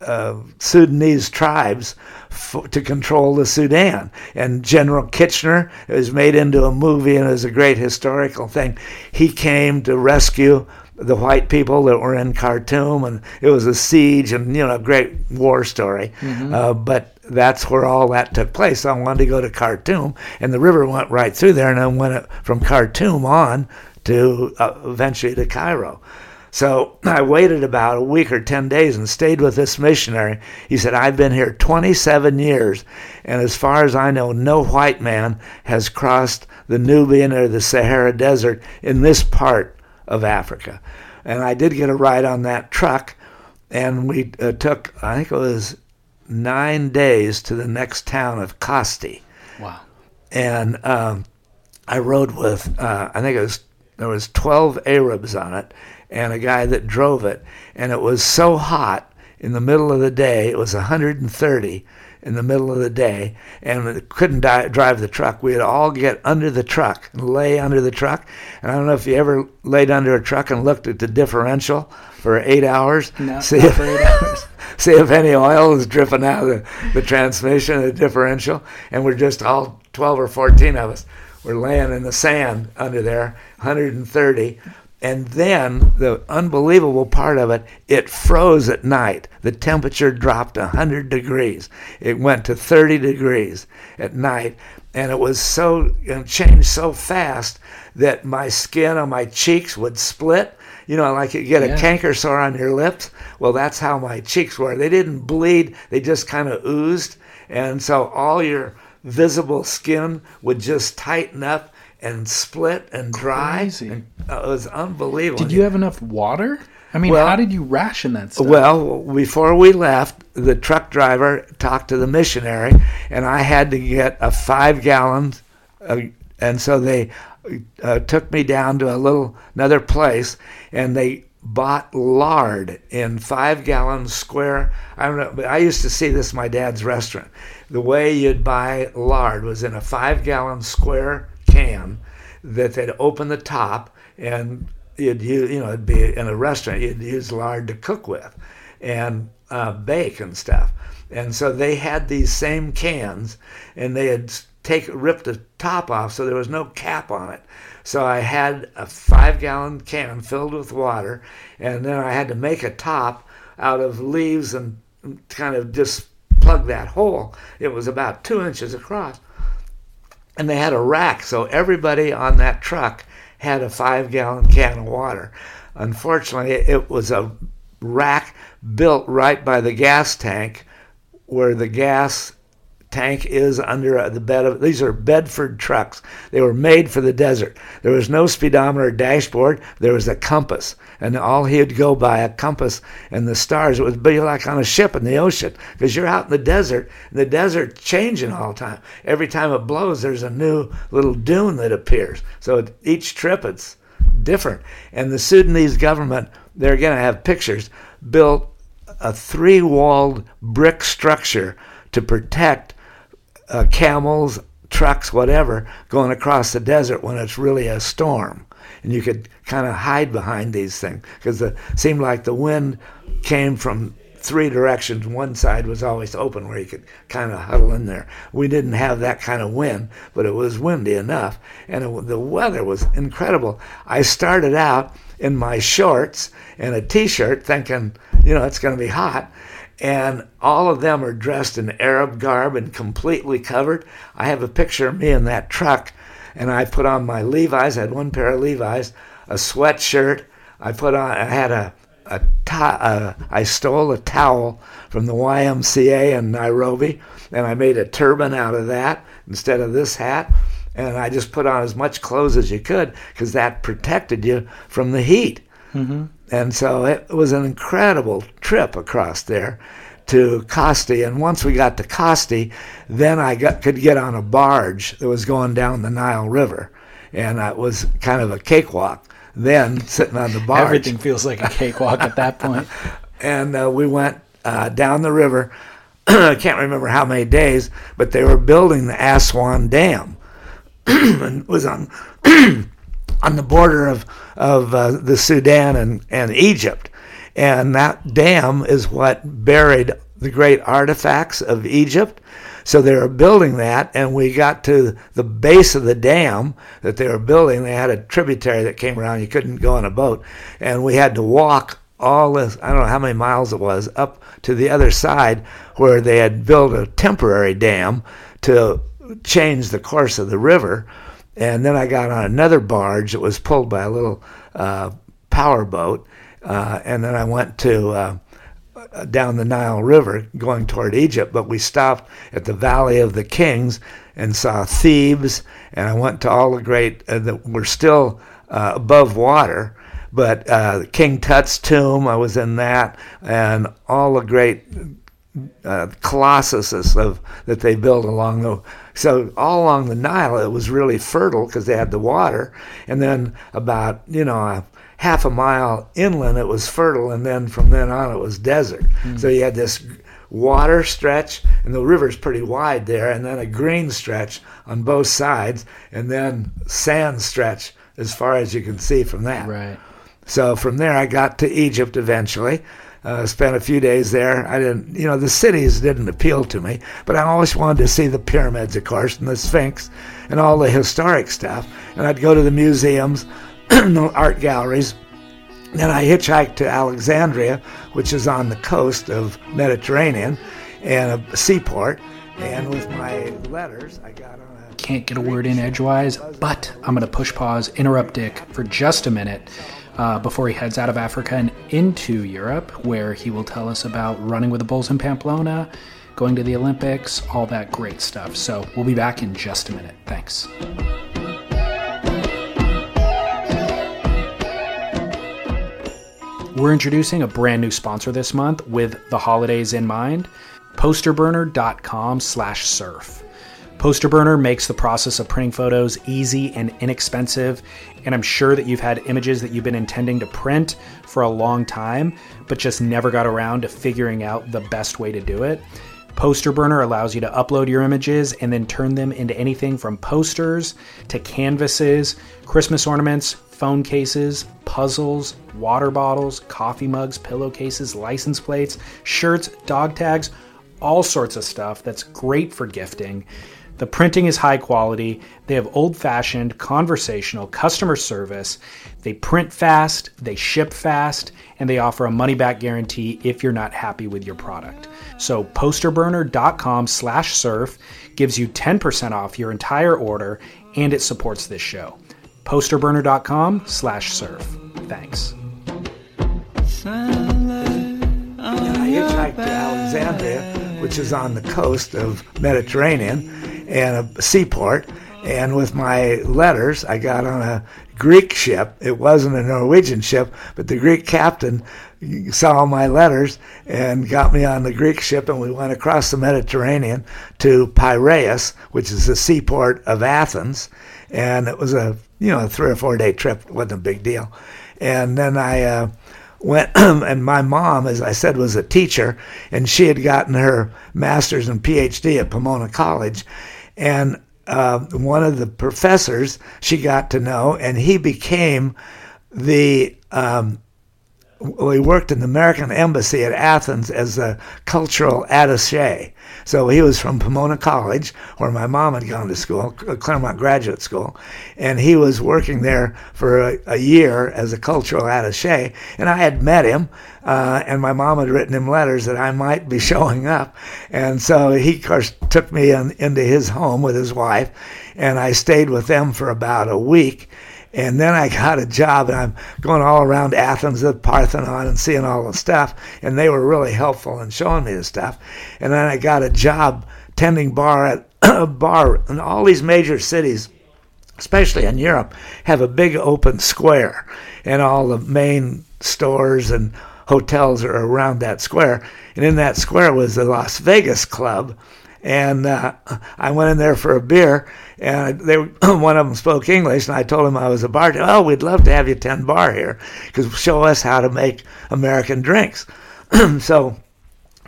uh, Sudanese tribes f- to control the Sudan. And General Kitchener it was made into a movie and is a great historical thing. He came to rescue the white people that were in Khartoum, and it was a siege and you know a great war story. Uh, but that's where all that took place. So I wanted to go to Khartoum, and the river went right through there, and then went from Khartoum on to uh, eventually to Cairo. So I waited about a week or 10 days and stayed with this missionary. He said, I've been here 27 years, and as far as I know, no white man has crossed the Nubian or the Sahara Desert in this part of Africa. And I did get a ride on that truck, and we uh, took, I think it was nine days to the next town of Kosti. Wow. and um, I rode with uh, I think it was there was 12 Arabs on it and a guy that drove it and it was so hot in the middle of the day it was 130 in the middle of the day and we couldn't di- drive the truck. We'd all get under the truck and lay under the truck. And I don't know if you ever laid under a truck and looked at the differential for eight hours. No, see if, eight (laughs) hours. see if any oil is dripping out of the, the transmission, the differential. And we're just all 12 or 14 of us. We're laying in the sand under there, 130. And then the unbelievable part of it, it froze at night. The temperature dropped 100 degrees. It went to 30 degrees at night. And it was so, it changed so fast that my skin on my cheeks would split. You know, like you get a Yeah. canker sore on your lips. Well, that's how my cheeks were. They didn't bleed, they just kind of oozed. And so all your visible skin would just tighten up and split and dry. Crazy. And, uh, it was unbelievable. Did you have enough water? I mean, Well- how did you ration that stuff? Well, before we left, the truck driver talked to the missionary, and I had to get a five gallons. Uh, and so they uh, took me down to a little another place, and they bought lard in five gallon square. I don't know, but I used to see this in my dad's restaurant. The way you'd buy lard was in a five gallon square can that they'd open the top and you'd you know, it'd be in a restaurant, you'd use lard to cook with and uh, bake and stuff. And so they had these same cans and they had take ripped the top off so there was no cap on it. So I had a five gallon can filled with water and then I had to make a top out of leaves and kind of just plug that hole. It was about two inches across and they had a rack so everybody on that truck had a five gallon can of water. Unfortunately it was a rack built right by the gas tank where the gas tank is under uh, the bed of these are bedford trucks. They were made for the desert. There was no speedometer dashboard. There was a compass. And all he'd go by a compass and the stars it would be like on a ship in the ocean. Because you're out in the desert and the desert changing all the time. Every time it blows there's a new little dune that appears. So each trip it's different. And the sudanese government they're going to have pictures built a three-walled brick structure to protect uh, camels, trucks, whatever, going across the desert when it's really a storm. And you could kind of hide behind these things because it seemed like the wind came from three directions. One side was always open where you could kind of huddle in there. We didn't have that kind of wind, but it was windy enough. And it, the weather was incredible. I started out in my shorts and a t shirt thinking, you know, it's going to be hot and all of them are dressed in Arab garb and completely covered. I have a picture of me in that truck, and I put on my Levi's. I had one pair of Levi's, a sweatshirt. I put on. I had a a to- uh, I stole a towel from the YMCA in Nairobi, and I made a turban out of that instead of this hat. And I just put on as much clothes as you could because that protected you from the heat. And so it was an incredible trip across there to Kosti. And once we got to Kosti, then I got, could get on a barge that was going down the Nile River. And it was kind of a cakewalk then sitting on the barge. Everything feels like a cakewalk at that point. (laughs) And uh, we went uh, down the river. (clears throat) I can't remember how many days, but they were building the Aswan Dam. (clears throat) and it was on (clears throat) on the border of of uh, the Sudan and, and Egypt, and that dam is what buried the great artifacts of Egypt. So they were building that, and we got to the base of the dam that they were building. They had a tributary that came around. You couldn't go on a boat, and we had to walk all this. I don't know how many miles it was up to the other side where they had built a temporary dam to change the course of the river. And then I got on another barge that was pulled by a little uh, power boat, uh, and then I went to uh, down the Nile River going toward Egypt. But we stopped at the Valley of the Kings and saw Thebes, and I went to all the great uh, that were still uh, above water. But uh, King Tut's tomb, I was in that, and all the great uh, colossuses of that they built along the so all along the Nile it was really fertile because they had the water and then about you know a half a mile inland it was fertile and then from then on it was desert so you had this water stretch, and the river's pretty wide there, and then a green stretch on both sides, and then sand stretch as far as you can see from that. Right. So from there, I got to Egypt eventually. Uh, spent a few days there. I didn't, you know, the cities didn't appeal to me, but I always wanted to see the pyramids, of course, and the Sphinx, and all the historic stuff. And I'd go to the museums, (clears throat) the art galleries. Then I hitchhiked to Alexandria, which is on the coast of Mediterranean, and a seaport. And with my letters, I got on a Can't get a word in edgewise, but I'm going to push pause, interrupt Dick for just a minute uh, before he heads out of Africa and into Europe, where he will tell us about running with the Bulls in Pamplona, going to the Olympics, all that great stuff. So we'll be back in just a minute. Thanks. We're introducing a brand new sponsor this month with the holidays in mind posterburner.com slash surf posterburner makes the process of printing photos easy and inexpensive and i'm sure that you've had images that you've been intending to print for a long time but just never got around to figuring out the best way to do it Posterburner allows you to upload your images and then turn them into anything from posters to canvases, Christmas ornaments, phone cases, puzzles, water bottles, coffee mugs, pillowcases, license plates, shirts, dog tags, all sorts of stuff that's great for gifting. The printing is high quality. They have old fashioned, conversational customer service. They print fast, they ship fast, and they offer a money back guarantee if you're not happy with your product. So posterburner.com slash surf gives you 10% off your entire order and it supports this show. Posterburner.com slash surf. Thanks. And I hitchhiked to Alexandria, which is on the coast of Mediterranean, and a seaport. And with my letters, I got on a Greek ship. It wasn't a Norwegian ship, but the Greek captain saw my letters and got me on the Greek ship, and we went across the Mediterranean to Piraeus, which is the seaport of Athens. And it was a you know a three or four day trip. It wasn't a big deal. And then I. Uh, went (clears throat) and my mom as i said was a teacher and she had gotten her master's and phd at pomona college and uh, one of the professors she got to know and he became the um, he worked in the American Embassy at Athens as a cultural attaché. So he was from Pomona College, where my mom had gone to school, Claremont Graduate School, and he was working there for a, a year as a cultural attaché. And I had met him, uh, and my mom had written him letters that I might be (laughs) showing up. And so he, of course, took me in, into his home with his wife, and I stayed with them for about a week. And then I got a job, and I'm going all around Athens, the Parthenon, and seeing all the stuff. And they were really helpful in showing me the stuff. And then I got a job tending bar at a (clears throat) bar in all these major cities, especially in Europe, have a big open square, and all the main stores and hotels are around that square. And in that square was the Las Vegas Club and uh, I went in there for a beer, and they (clears throat) one of them spoke English, and I told him I was a bartender. Oh, we'd love to have you tend bar here, because show us how to make American drinks. (clears throat) so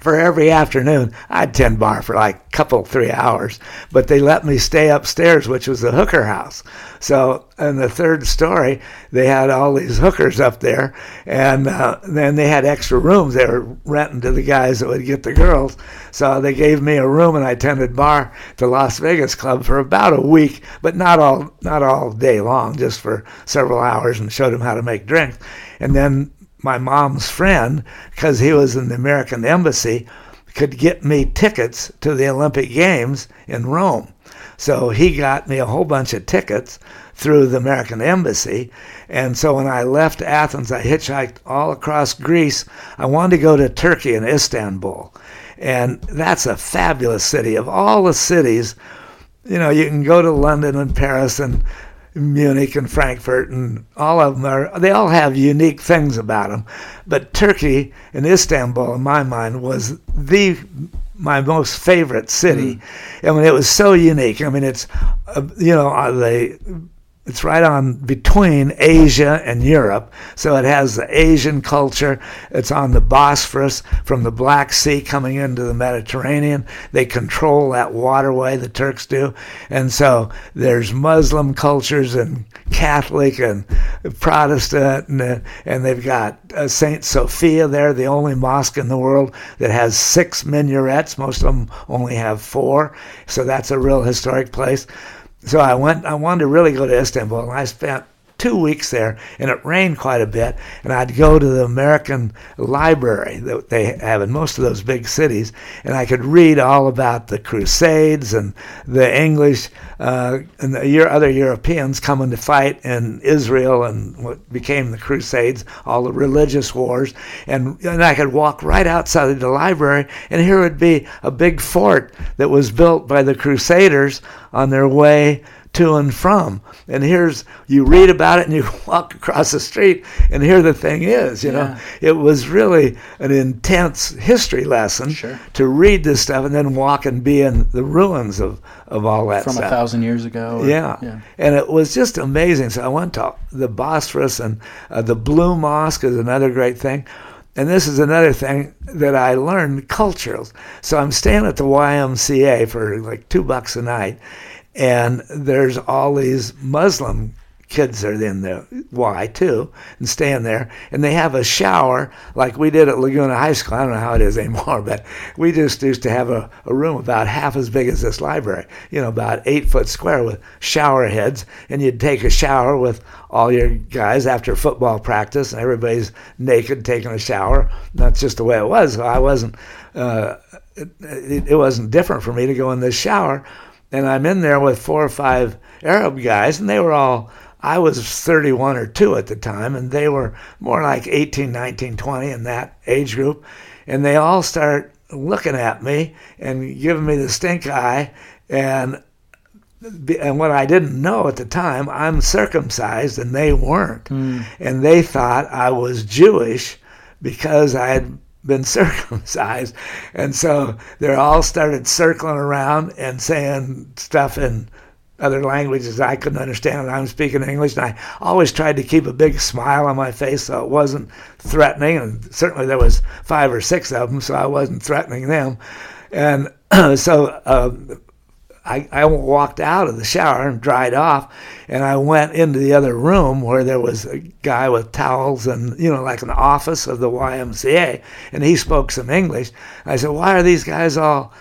for every afternoon, I'd tend bar for like a couple, three hours, but they let me stay upstairs, which was the hooker house. So in the third story, they had all these hookers up there, and uh, then they had extra rooms they were renting to the guys that would get the girls. So they gave me a room, and I tended bar the Las Vegas Club for about a week, but not all not all day long, just for several hours, and showed them how to make drinks. And then my mom's friend, because he was in the American Embassy, could get me tickets to the Olympic Games in Rome. So he got me a whole bunch of tickets through the American Embassy. And so when I left Athens, I hitchhiked all across Greece. I wanted to go to Turkey and Istanbul. And that's a fabulous city. Of all the cities, you know, you can go to London and Paris and Munich and Frankfurt, and all of them are, they all have unique things about them. But Turkey and Istanbul, in my mind, was the my most favorite city. Mm. I mean, it was so unique. I mean, it's, uh, you know, uh, the it's right on between Asia and Europe. So it has the Asian culture. It's on the Bosphorus from the Black Sea coming into the Mediterranean. They control that waterway, the Turks do. And so there's Muslim cultures and Catholic and Protestant. And, and they've got uh, St. Sophia there, the only mosque in the world that has six minarets. Most of them only have four. So that's a real historic place so I went. I wanted to really go to Istanbul, and I spent two weeks there, and it rained quite a bit. And I'd go to the American Library that they have in most of those big cities, and I could read all about the Crusades and the English uh, and the other Europeans coming to fight in Israel and what became the Crusades, all the religious wars. And, and I could walk right outside of the library, and here would be a big fort that was built by the Crusaders on their way to and from. And here's you read about it and you (laughs) walk across the street and here the thing is, you yeah. know. It was really an intense history lesson sure. to read this stuff and then walk and be in the ruins of, of all that from stuff. a thousand years ago. Or, yeah. yeah. And it was just amazing. So I went to the Bosphorus and uh, the Blue Mosque is another great thing. And this is another thing that I learned cultures. So I'm staying at the YMCA for like two bucks a night and there's all these Muslim kids that are in there, why too and staying there. And they have a shower like we did at Laguna High School. I don't know how it is anymore, (laughs) but we just used to have a, a room about half as big as this library, you know, about eight foot square with shower heads. And you'd take a shower with all your guys after football practice, and everybody's naked taking a shower. That's just the way it was. I wasn't. Uh, it, it wasn't different for me to go in this shower and I'm in there with four or five Arab guys, and they were all, I was 31 or 2 at the time, and they were more like 18, 19, 20 in that age group. And they all start looking at me and giving me the stink eye. And and what I didn't know at the time, I'm circumcised and they weren't. Mm. And they thought I was Jewish because I had been (laughs) circumcised. And so they all started circling around and saying stuff in other languages I couldn't understand, and I'm speaking English. And I always tried to keep a big smile on my face so it wasn't threatening. And certainly there was five or six of them, so I wasn't threatening them. And (clears throat) so uh, I, I walked out of the shower and dried off, and I went into the other room where there was a guy with towels and, you know, like an office of the YMCA, and he spoke some English. I said, Why are these guys all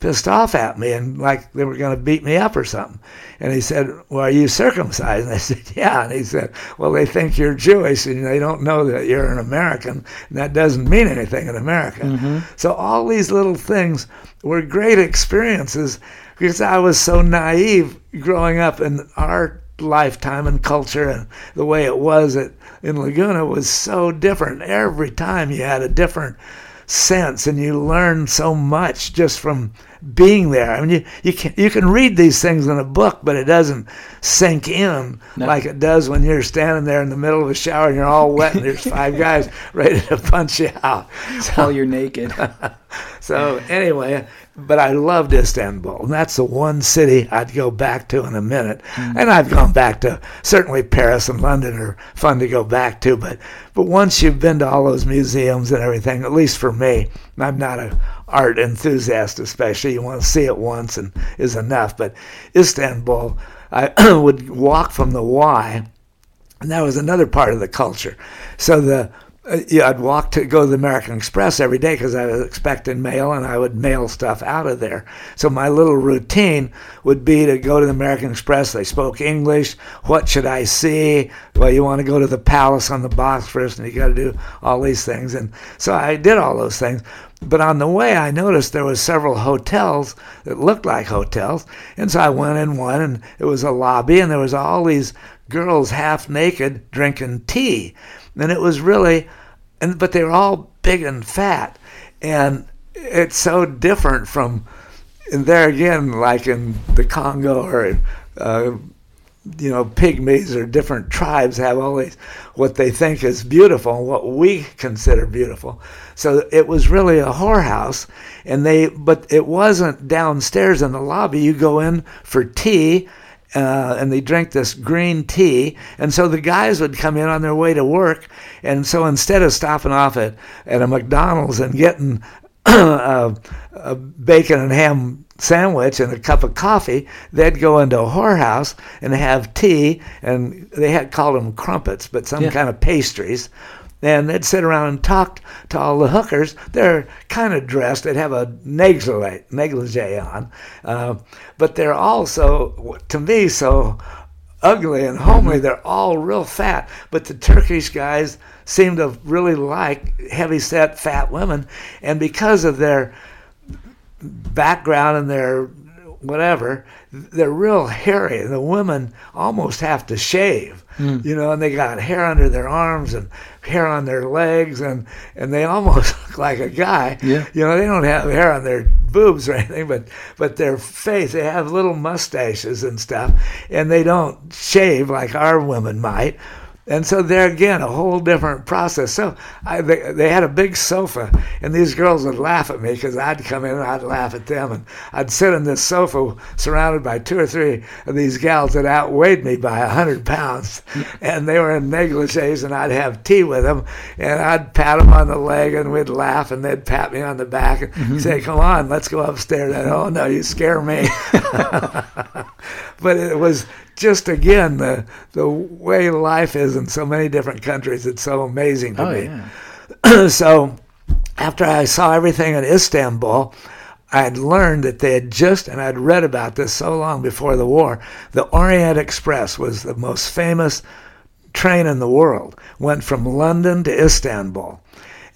pissed off at me and like they were going to beat me up or something. And he said, Well, are you circumcised? And I (laughs) said, Yeah. And he said, Well, they think you're Jewish and they don't know that you're an American. And that doesn't mean anything in America. Mm-hmm. So all these little things were great experiences because I was so naive growing up in our lifetime and culture and the way it was at, in Laguna was so different. Every time you had a different sense and you learned so much just from being there. I mean, you, you can you can read these things in a book, but it doesn't sink in no. like it does when you're standing there in the middle of a shower and you're all wet and there's five (laughs) guys ready to punch you out. (laughs) So, While you're naked. (laughs) so anyway, but I loved Istanbul, and that's the one city I'd go back to in a minute. Mm. And I've gone back to certainly Paris and London are fun to go back to, but but once you've been to all those museums and everything, at least for me, I'm not a art enthusiast, especially you want to see it once and is enough. But Istanbul, I (clears throat) would walk from the Y, and that was another part of the culture. So the uh, yeah, I'd walk to go to the American Express every day because I was expecting mail and I would mail stuff out of there. So my little routine would be to go to the American Express. They spoke English. What should I see? Well, you want to go to the palace on the Bosphorus and you got to do all these things. And so I did all those things. But on the way, I noticed there was several hotels that looked like hotels. And so I went in one and it was a lobby and there was all these girls half naked drinking tea and it was really, and but they were all big and fat, and it's so different from, and there again, like in the Congo or, uh, you know, pygmies or different tribes have these what they think is beautiful and what we consider beautiful. So it was really a whorehouse, and they, but it wasn't downstairs in the lobby. You go in for tea uh, and they drink this green tea. And so the guys would come in on their way to work. And so instead of stopping off at, at a McDonald's and getting a, a bacon and ham sandwich and a cup of coffee, they'd go into a whorehouse and have tea, and they had called them crumpets, but some yeah. kind of pastries. And they'd sit around and talk to all the hookers. They're kind of dressed. They'd have a negligee, negligee on, uh, but they're also, to me, so ugly and homely. Mm-hmm. They're all real fat. But the Turkish guys seem to really like heavy set, fat women, and because of their background and their whatever, they're real hairy. The women almost have to shave, mm. you know, and they got hair under their arms and hair on their legs, and and they (laughs) almost look like a guy. Yeah. You know, they don't have hair on their boobs or (laughs) anything, but but their face, they have little mustaches and stuff, and they don't shave like our women might. And so there again, a whole different process. So I, they, they had a big sofa, and these girls would laugh at me because I'd come in and I'd laugh at them, and I'd sit on this sofa surrounded by two or three of these gals that outweighed me by a hundred pounds, (laughs) and they were in negligees, and I'd have tea with them, and I'd pat them on the leg, and we'd laugh, and they'd pat me on the back and mm-hmm. say, "Come on, let's go upstairs." And oh no, you scare me. (laughs) (laughs) but it was just again the the way life is in so many different countries. It's so amazing to oh, me. Yeah. (clears throat) so after I saw everything in Istanbul, I had learned that they had just, and I'd read about this so long before the war, the Orient Express was the most famous train in the world. Went from London to Istanbul.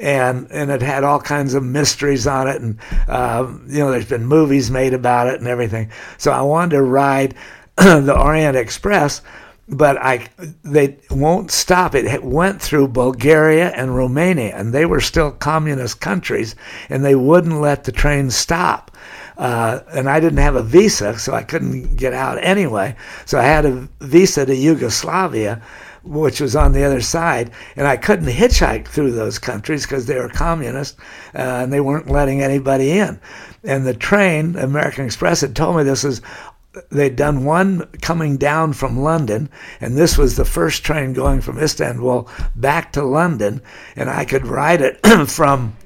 And, and it had all kinds of mysteries on it, and uh, you know there's been movies made about it and everything. So I wanted to ride the Orient Express, but I they won't stop. It went through Bulgaria and Romania, and they were still communist countries, and they wouldn't let the train stop. Uh, and I didn't have a visa, so I couldn't get out anyway. So I had a visa to Yugoslavia, which was on the other side, and I couldn't hitchhike through those countries because they were communist uh, and they weren't letting anybody in. And the train, American Express, had told me this was they'd done one coming down from London, and this was the first train going from Istanbul back to London, and I could ride it (clears throat) from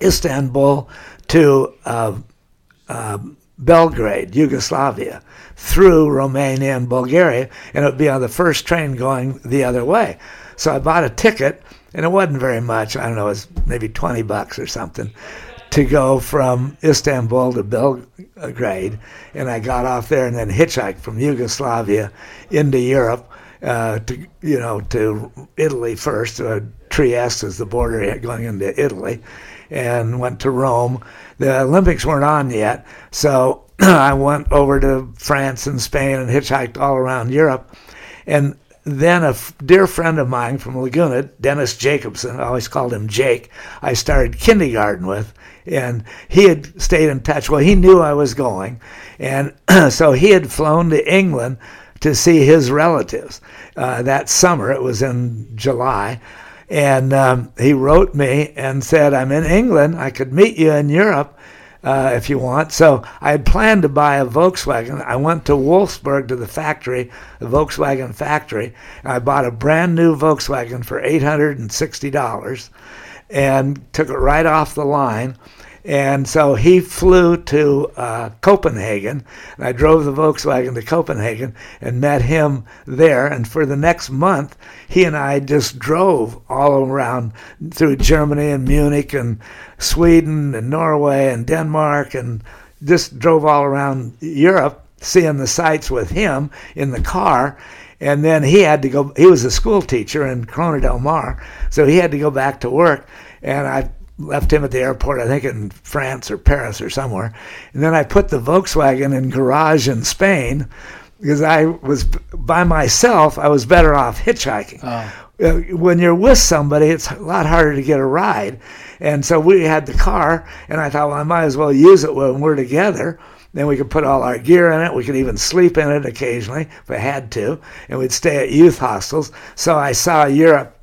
Istanbul to uh, uh, Belgrade, Yugoslavia, through Romania and Bulgaria, and it would be on the first train going the other way. So I bought a ticket, and it wasn't very much. I don't know, it was maybe 20 bucks or something to go from Istanbul to Belgrade, and I got off there and then hitchhiked from Yugoslavia into Europe uh, to you know to Italy first. Uh, Trieste is the border going into Italy, and went to Rome. The Olympics weren't on yet, so (clears throat) I went over to France and Spain and hitchhiked all around Europe, and then a f- dear friend of mine from Laguna, Dennis Jacobson, I always called him Jake, I started kindergarten with and he had stayed in touch. Well, he knew I was going, and (clears throat) so he had flown to England to see his relatives uh, that summer. It was in July. And um, he wrote me and said, I'm in England. I could meet you in Europe uh, if you want. So I had planned to buy a Volkswagen. I went to Wolfsburg to the factory, the Volkswagen factory. I bought a brand new Volkswagen for $860 and took it right off the line. And so he flew to uh, Copenhagen, and I drove the Volkswagen to Copenhagen and met him there. And for the next month, he and I just drove all around through Germany and Munich and Sweden and Norway and Denmark and just drove all around Europe, seeing the sights with him in the car. And then he had to go, he was a school teacher in Corona del Mar, so he had to go back to work. And I left him at the airport, I think in France or Paris or somewhere. And then I put the Volkswagen in garage in Spain because I was by myself. I was better off hitchhiking. Oh. Uh, when you're with somebody, it's a lot harder to get a ride. And so we had the car, and I thought, well, I might as well use it when we're together. Then we could put all our gear in it. We could even sleep in it occasionally if I had to. And we'd stay at youth hostels. So I saw Europe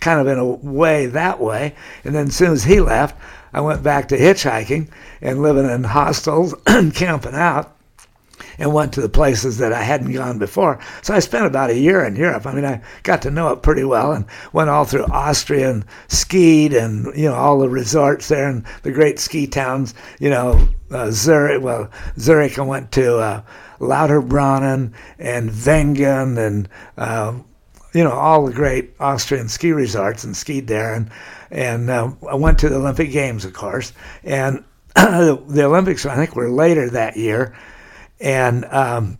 kind of in a way that way. And then as soon as he left, I went back to hitchhiking and living in hostels and (clears throat) camping out. And went to the places that I hadn't gone before. So I spent about a year in Europe. I mean, I got to know it pretty well and went all through Austria and skied and, you know, all the resorts there and the great ski towns, you know, uh, Zurich, well, Zurich, I went to uh, Lauterbrunnen and Wengen and, uh, you know, all the great Austrian ski resorts and skied there. And, and uh, I went to the Olympic Games, of course. And (clears throat) the Olympics, I think, were later that year and um,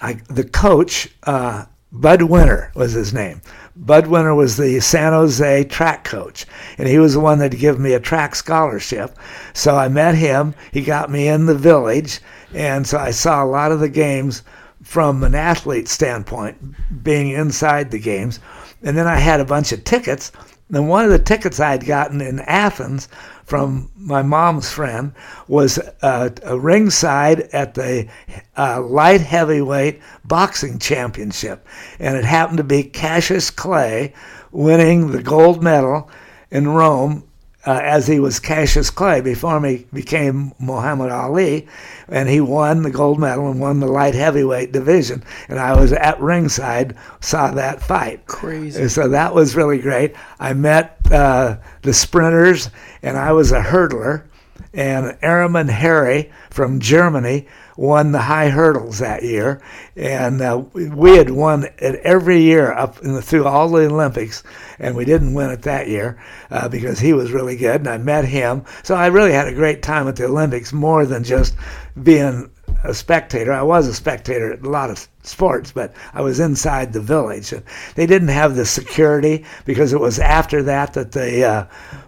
I, the coach, uh, Bud Winter was his name. Bud Winter was the San Jose track coach, and he was the one that gave me a track scholarship. So I met him. He got me in the village, and so I saw a lot of the games from an athlete standpoint, being inside the games. And then I had a bunch of tickets. And one of the tickets I had gotten in Athens from my mom's friend was uh, a ringside at the uh, light heavyweight boxing championship, and it happened to be Cassius Clay winning the gold medal in Rome uh, as he was Cassius Clay before he became Muhammad Ali, and he won the gold medal and won the light heavyweight division. And I was at ringside, saw that fight. Crazy. So that was really great. I met uh, the sprinters, and I was a hurdler. And Armin Hary from Germany won the high hurdles that year, and uh, we had won it every year up the, through all the Olympics, and we didn't win it that year uh, because he was really good, and I met him. So I really had a great time at the Olympics, more than just being a spectator. I was a spectator at a lot of sports, but I was inside the village. And they didn't have the security because it was after that that the uh,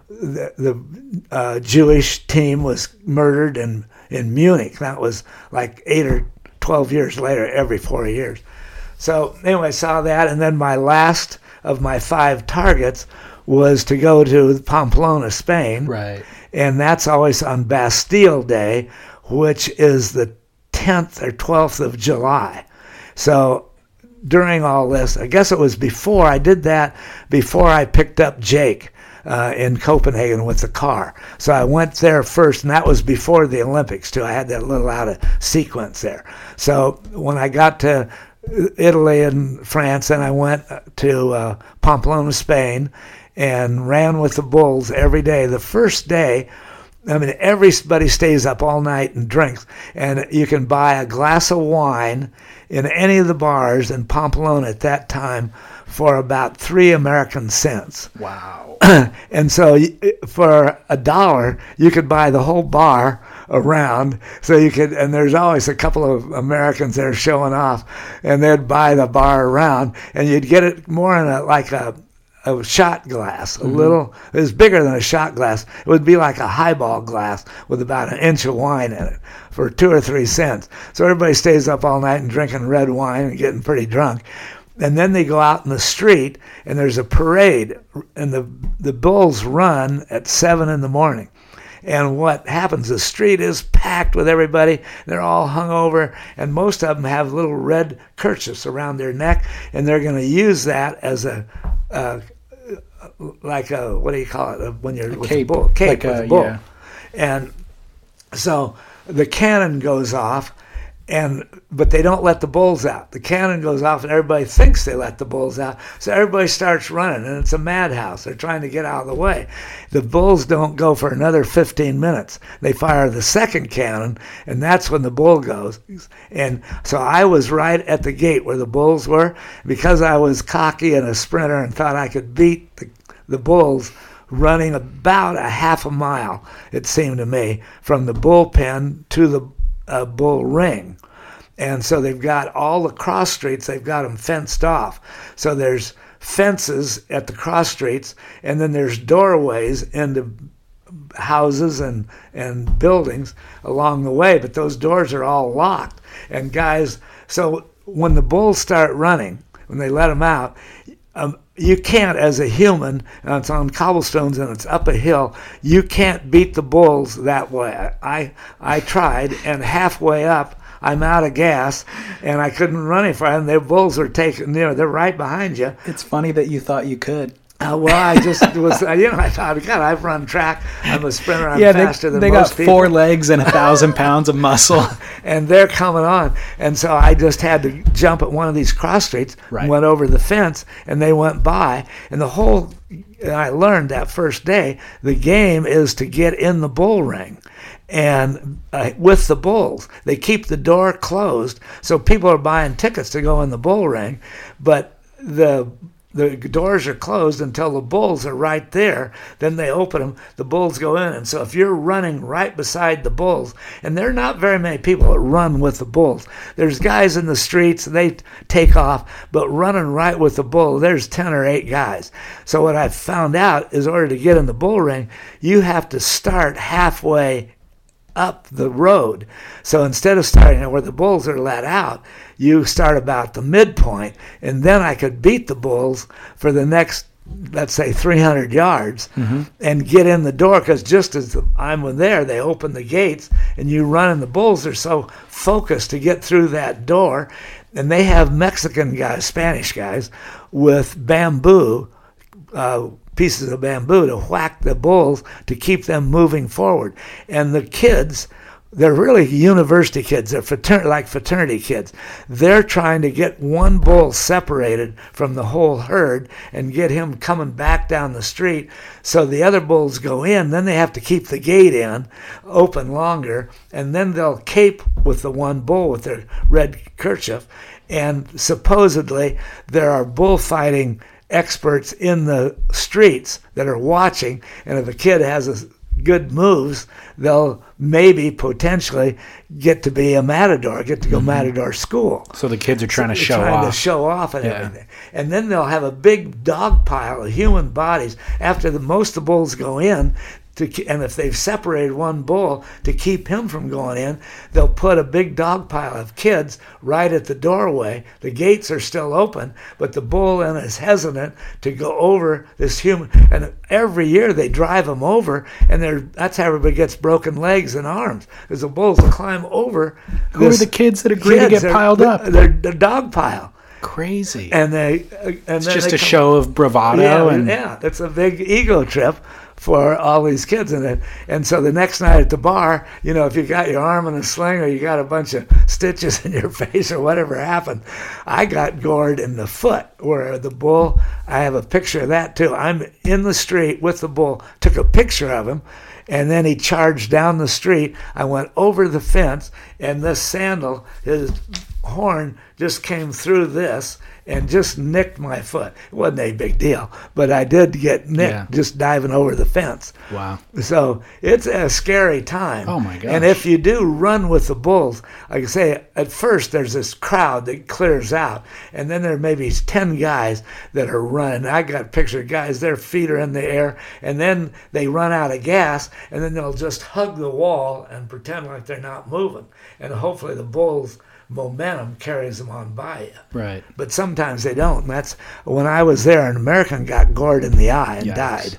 the, the uh, Jewish team was murdered in in Munich. That was like eight or twelve years later, every four years. So anyway, I saw that, and then my last of my five targets was to go to Pamplona, Spain. Right. And that's always on Bastille Day, which is the 10th or 12th of July. So during all this, I guess it was before I did that, before I picked up Jake. Uh, in Copenhagen with the car. So I went there first, and that was before the Olympics, too. I had that little out of sequence there. So when I got to Italy and France, and I went to uh, Pamplona, Spain, and ran with the bulls every day. The first day, I mean, everybody stays up all night and drinks, and you can buy a glass of wine in any of the bars in Pamplona at that time for about three American cents. Wow. (clears throat) and so for a dollar, you could buy the whole bar around. So you could, and there's always a couple of Americans there showing off, and they'd buy the bar around, and you'd get it more in a like a a shot glass, a mm-hmm. little. It was bigger than a shot glass. It would be like a highball glass with about an inch of wine in it for two or three cents. So everybody stays up all night and drinking red wine and getting pretty drunk. And then they go out in the street and there's a parade, and the the bulls run at seven in the morning. And what happens? The street is packed with everybody. They're all hung over, and most of them have little red kerchiefs around their neck, and they're going to use that as a, a like a what do you call it when you're a with cape, a bull cape like with a, bull, yeah. and so the cannon goes off, and but they don't let the bulls out. The cannon goes off, and everybody thinks they let the bulls out, so everybody starts running, and it's a madhouse. They're trying to get out of the way. The bulls don't go for another 15 minutes. They fire the second cannon, and that's when the bull goes. And so I was right at the gate where the bulls were because I was cocky and a sprinter and thought I could beat the, the bulls running about a half a mile, it seemed to me, from the bullpen to the uh, bull ring. And so they've got all the cross streets, they've got them fenced off. So there's fences at the cross streets, and then there's doorways into houses and, and buildings along the way, but those doors are all locked. And guys, so when the bulls start running, when they let them out, um, you can't, as a human, and it's on cobblestones and it's up a hill, you can't beat the bulls that way. I, I tried, and halfway up, I'm out of gas, and I couldn't run any farther. And the bulls are taking, you know, they're right behind you. It's funny that you thought you could. Uh, well, I just was, uh, you know, I thought, God, I've run track. I'm a sprinter. I'm yeah, they, faster than they most got people. four legs and a thousand pounds of muscle. (laughs) and they're coming on. And so I just had to jump at one of these cross streets, Right. went over the fence, and they went by. And the whole, and I learned that first day, the game is to get in the bull ring. And uh, with the bulls, they keep the door closed, so people are buying tickets to go in the bull ring, but the the doors are closed until the bulls are right there. Then they open them, the bulls go in. And so if you're running right beside the bulls, and there are not very many people that run with the bulls, there's guys in the streets, they take off, but running right with the bull, there's 10 or 8 guys. So what I found out is in order to get in the bull ring, you have to start halfway up the road. So instead of starting where the bulls are let out, you start about the midpoint, and then I could beat the bulls for the next, let's say, 300 yards, and get in the door. Because just as I'm there, they open the gates, and you run, and the bulls are so focused to get through that door, and they have Mexican guys, Spanish guys, with bamboo uh, pieces of bamboo to whack the bulls to keep them moving forward. And the kids, they're really university kids. They're frater- like fraternity kids. They're trying to get one bull separated from the whole herd and get him coming back down the street. So the other bulls go in. Then they have to keep the gate in open longer, and then they'll cape with the one bull with their red kerchief. And supposedly there are bullfighting experts in the streets that are watching, and if a kid has a good moves, they'll maybe potentially get to be a matador, get to go mm-hmm. matador school. So the kids are trying to They're show trying off. to show off and Yeah. everything. And then they'll have a big dog pile of human bodies after the most of the bulls go in. To, and if they've separated one bull to keep him from going in, they'll put a big dog pile of kids right at the doorway. The gates are still open, but the bull then is hesitant to go over this human. And every year they drive them over, and they're, that's how everybody gets broken legs and arms, because the bulls climb over. Who are the kids that agree to kids, get they're- piled up? They're the dog pile, Crazy. and they uh, and it's just a come- show of bravado Yeah, and yeah, it's a big ego trip for all these kids in it. And so the next night at the bar, you know, if you got your arm in a sling or you got a bunch of stitches (laughs) in your face or whatever happened, I got gored in the foot where the bull. I have a picture of that too. I'm in the street with the bull. Took a picture of him and then he charged down the street. I went over the fence, and this sandal, his horn, just came through this and just nicked my foot. It wasn't a big deal, but I did get nicked Yeah. just diving over the fence. wow. So it's a scary time. Oh, my God. And if you do run with the bulls, like I say, at first there's this crowd that clears out, and then there may be 10 guys that are running. I got picture of guys, their feet are in the air, and then they run out of gas, and then they'll just hug the wall and pretend like they're not moving. And hopefully the bulls' momentum carries them on by you Right. but sometimes they don't. And that's when I was there. An American got gored in the eye and Yikes. died,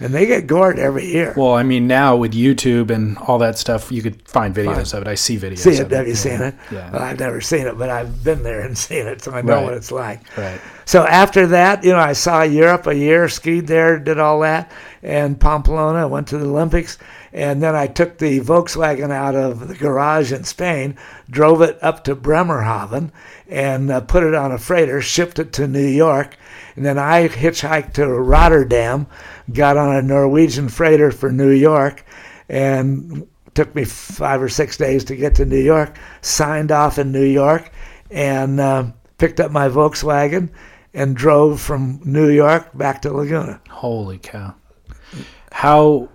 and they get gored every year. Well, I mean, now with YouTube and all that stuff, you could find videos of it. I see videos. See it? Have you yeah. seen it? Yeah. Well, I've never seen it, but I've been there and (laughs) seen it, so I know Right. what it's like. Right. So after that, you know, I saw Europe a year, skied there, did all that, and Pamplona. Went to the Olympics, and then I took the Volkswagen out of the garage in Spain, drove it up to Bremerhaven, and uh, put it on a freighter, shipped it to New York, and then I hitchhiked to Rotterdam, got on a Norwegian freighter for New York, and took me five or six days to get to New York. Signed off in New York, and uh, picked up my Volkswagen and drove from New York back to Laguna. Holy cow. How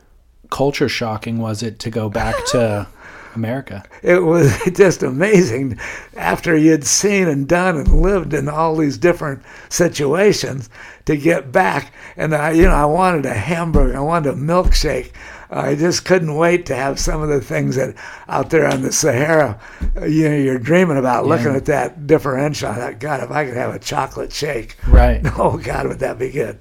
culture shocking was it to go back to (laughs) America? It was (laughs) just amazing after you'd seen and done and lived in all these different situations to get back. And I, you know, I wanted a hamburger, I wanted a milkshake. I just couldn't wait to have some of the things that out there on the Sahara, uh, you know, you're dreaming about looking Yeah. at that differential. I thought, God, if I could have a chocolate shake, Right. (laughs) oh God, would that be good?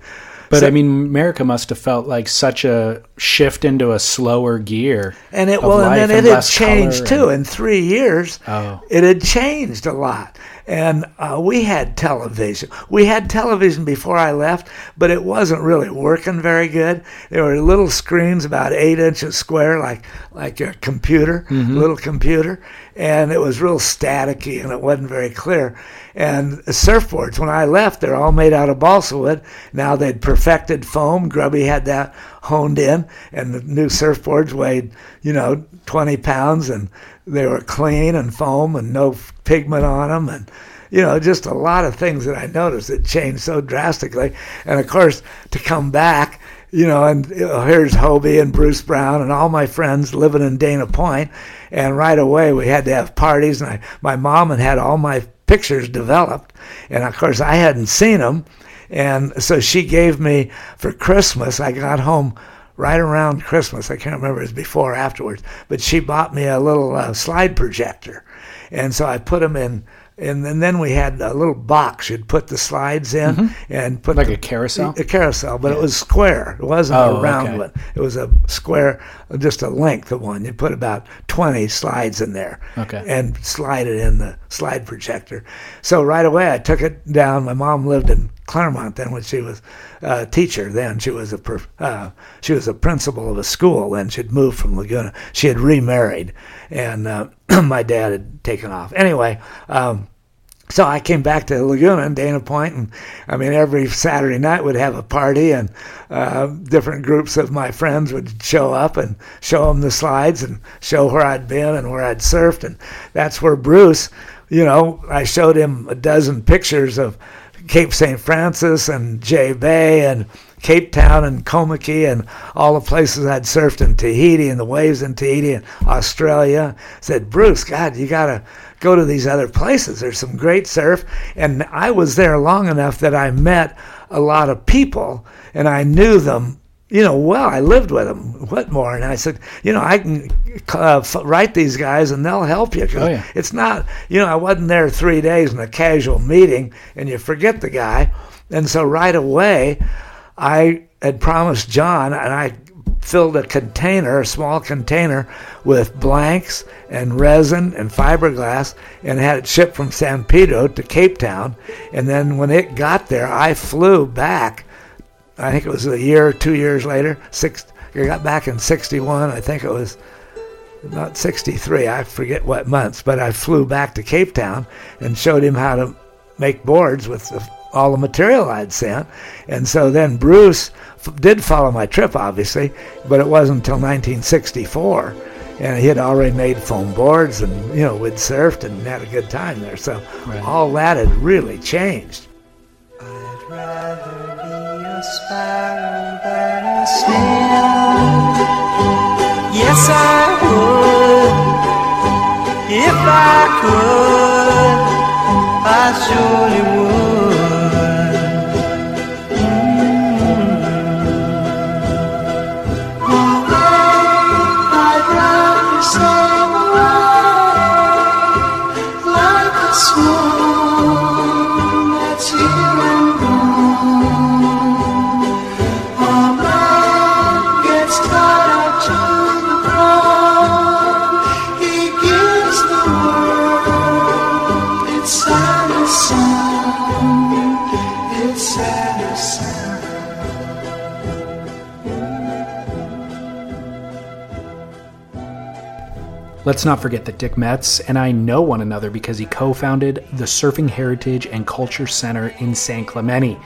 But So- I mean, America must have felt like such a shift into a slower gear. And it well, and then and it had changed too. and- In three years, Oh. it had changed a lot. and uh, we had television. We had television before I left, but it wasn't really working very good. There were little screens about eight inches square, like like a computer, Mm-hmm. little computer, and it was real staticky and it wasn't very clear. And surfboards, when I left, they're all made out of balsa wood. Now they'd perfected foam. Grubby had that honed in, and the new surfboards weighed, you know, 20 pounds, and they were clean and foam and no pigment on them, and you know, just a lot of things that I noticed that changed so drastically. And of course, to come back, you know, and you know, here's Hobie and Bruce Brown and all my friends living in Dana Point, and right away we had to have parties, and I, my mom had had all my pictures developed, and of course I hadn't seen them, and so she gave me for Christmas. I got home right around Christmas. I can't remember it was before or afterwards, but she bought me a little uh, slide projector, and so I put them in. And then, then we had a little box you'd put the slides in mm-hmm. and put Like the- a carousel? a carousel, but it was square. It wasn't Oh, a round okay. one. It was a square, just a length of one. You'd put about 20 slides in there Okay. and slide it in the slide projector. So right away I took it down. My mom lived in Claremont then when she was a teacher then. She was a uh, she was a principal of a school then. She'd moved from Laguna. She had remarried and uh, (clears throat) my dad had taken off. Anyway, um, so I came back to Laguna and Dana Point, and I mean, every Saturday night would have a party, and uh, different groups of my friends would show up and show them the slides and show where I'd been and where I'd surfed, and that's where Bruce, you know, I showed him a dozen pictures of Cape St. Francis and J Bay and Cape Town and Kommetjie and all the places I'd surfed in Tahiti and the waves in Tahiti and Australia. Said, Bruce, God, you got to go to these other places. There's some great surf. And I was there long enough that I met a lot of people and I knew them. You know, well, I lived with them, Whitmore, and I said, you know, I can uh, f- write these guys and they'll help you. 'cause Oh, yeah. It's not, you know, I wasn't there three days in a casual meeting and you forget the guy. And so right away, I had promised John, and I filled a container, a small container, with blanks and resin and fiberglass, and had it shipped from San Pedro to Cape Town. And then when it got there, I flew back. I think it was a year two years later. Six, I got back in '61. I think it was not 63, I forget what months, but I flew back to Cape Town and showed him how to make boards with the, all the material I'd sent. And so then Bruce f- did follow my trip, obviously, but it wasn't until 1964. And he had already made foam boards and, you know, we'd surfed and had a good time there. So Right. all that had really changed. Sparrow than a snail. Yes, I would. If I could, I surely would. Let's not forget that Dick Metz and I know one another because he co founded the Surfing Heritage and Culture Center in San Clemente.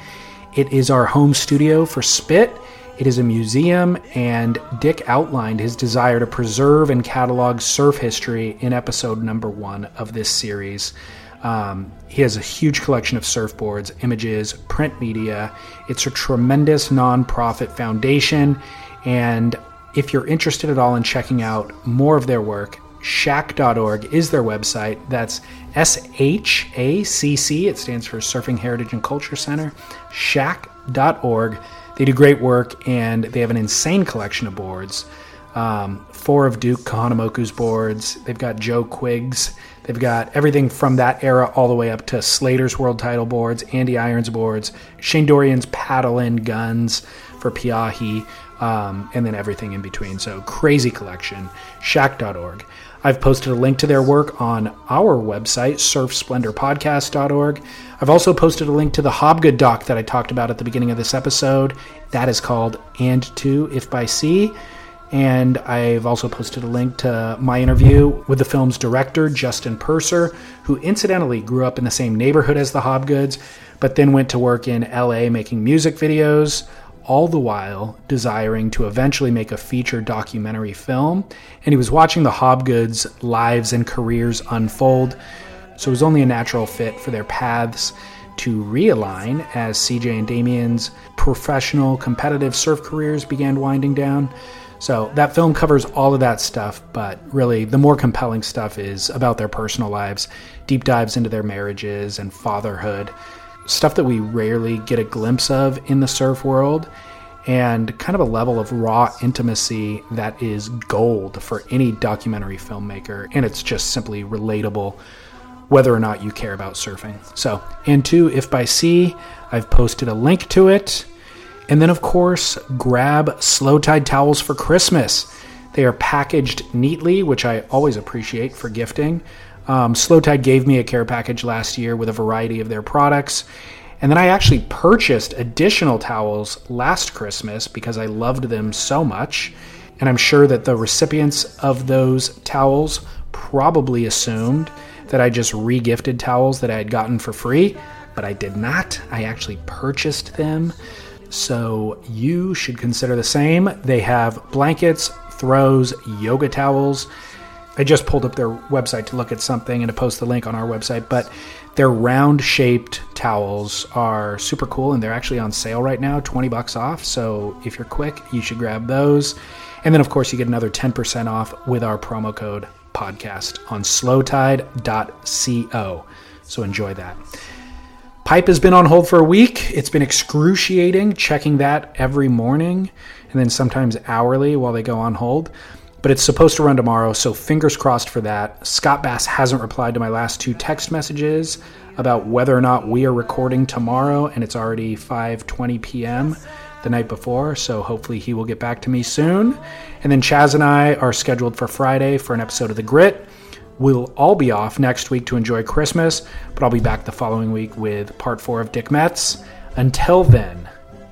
It is our home studio for Spit. It is a museum, and Dick outlined his desire to preserve and catalog surf history in episode number one of this series. Um, he has a huge collection of surfboards, images, print media. It's a tremendous nonprofit foundation, and if you're interested at all in checking out more of their work, shacc.org is their website. That's S H A C C. It stands for Surfing Heritage and Culture Center. Shacc.org. They do great work and they have an insane collection of boards. Um, four of Duke Kahanamoku's boards. They've got Joe Quigg's. They've got everything from that era all the way up to Slater's world title boards, Andy Irons boards, Shane Dorian's paddle in guns for Peahi, um, and then everything in between. So crazy collection. Shacc.org. I've posted a link to their work on our website, surfsplendorpodcast.org. I've also posted a link to the Hobgood doc that I talked about at the beginning of this episode. That is called And Two If By Sea. And I've also posted a link to my interview with the film's director, Justin Purser, who incidentally grew up in the same neighborhood as the Hobgoods, but then went to work in LA making music videos, all the while desiring to eventually make a feature documentary film. And he was watching the Hobgoods' lives and careers unfold, so it was only a natural fit for their paths to realign as CJ and Damien's professional competitive surf careers began winding down. So that film covers all of that stuff, but really the more compelling stuff is about their personal lives, deep dives into their marriages and fatherhood, stuff that we rarely get a glimpse of in the surf world, and kind of a level of raw intimacy that is gold for any documentary filmmaker, and it's just simply relatable whether or not you care about surfing. So, and two, if by sea, I've posted a link to it. And then, of course, grab Slow Tide towels for Christmas. They are packaged neatly, which I always appreciate for gifting. Um, Slow Tide gave me a care package last year with a variety of their products. And then I actually purchased additional towels last Christmas because I loved them so much. And I'm sure that the recipients of those towels probably assumed that I just regifted towels that I had gotten for free, but I did not. I actually purchased them. So you should consider the same. They have blankets, throws, yoga towels. I just pulled up their website to look at something and to post the link on our website, but their round shaped towels are super cool and they're actually on sale right now, 20 bucks off. So if you're quick, you should grab those. And then, of course, you get another 10% off with our promo code podcast on slowtide.co. So enjoy that. Pipe has been on hold for a week. It's been excruciating checking that every morning and then sometimes hourly while they go on hold. But it's supposed to run tomorrow, so fingers crossed for that. Scott Bass hasn't replied to my last two text messages about whether or not we are recording tomorrow, and it's already 5:20 p.m. the night before, so hopefully he will get back to me soon. And then Chas and I are scheduled for Friday for an episode of The Grit. We'll all be off next week to enjoy Christmas, but I'll be back the following week with part four of Dick Metz. Until then,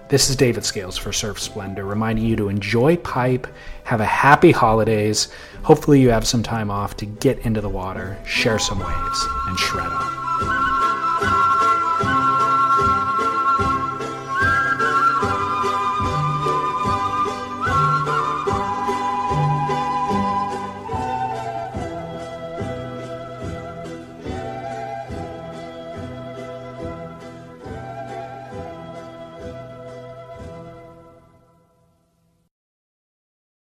this is David Scales for Surf Splendor, reminding you to enjoy pipe, have a happy holidays. Hopefully, you have some time off to get into the water, share some waves, and shred on.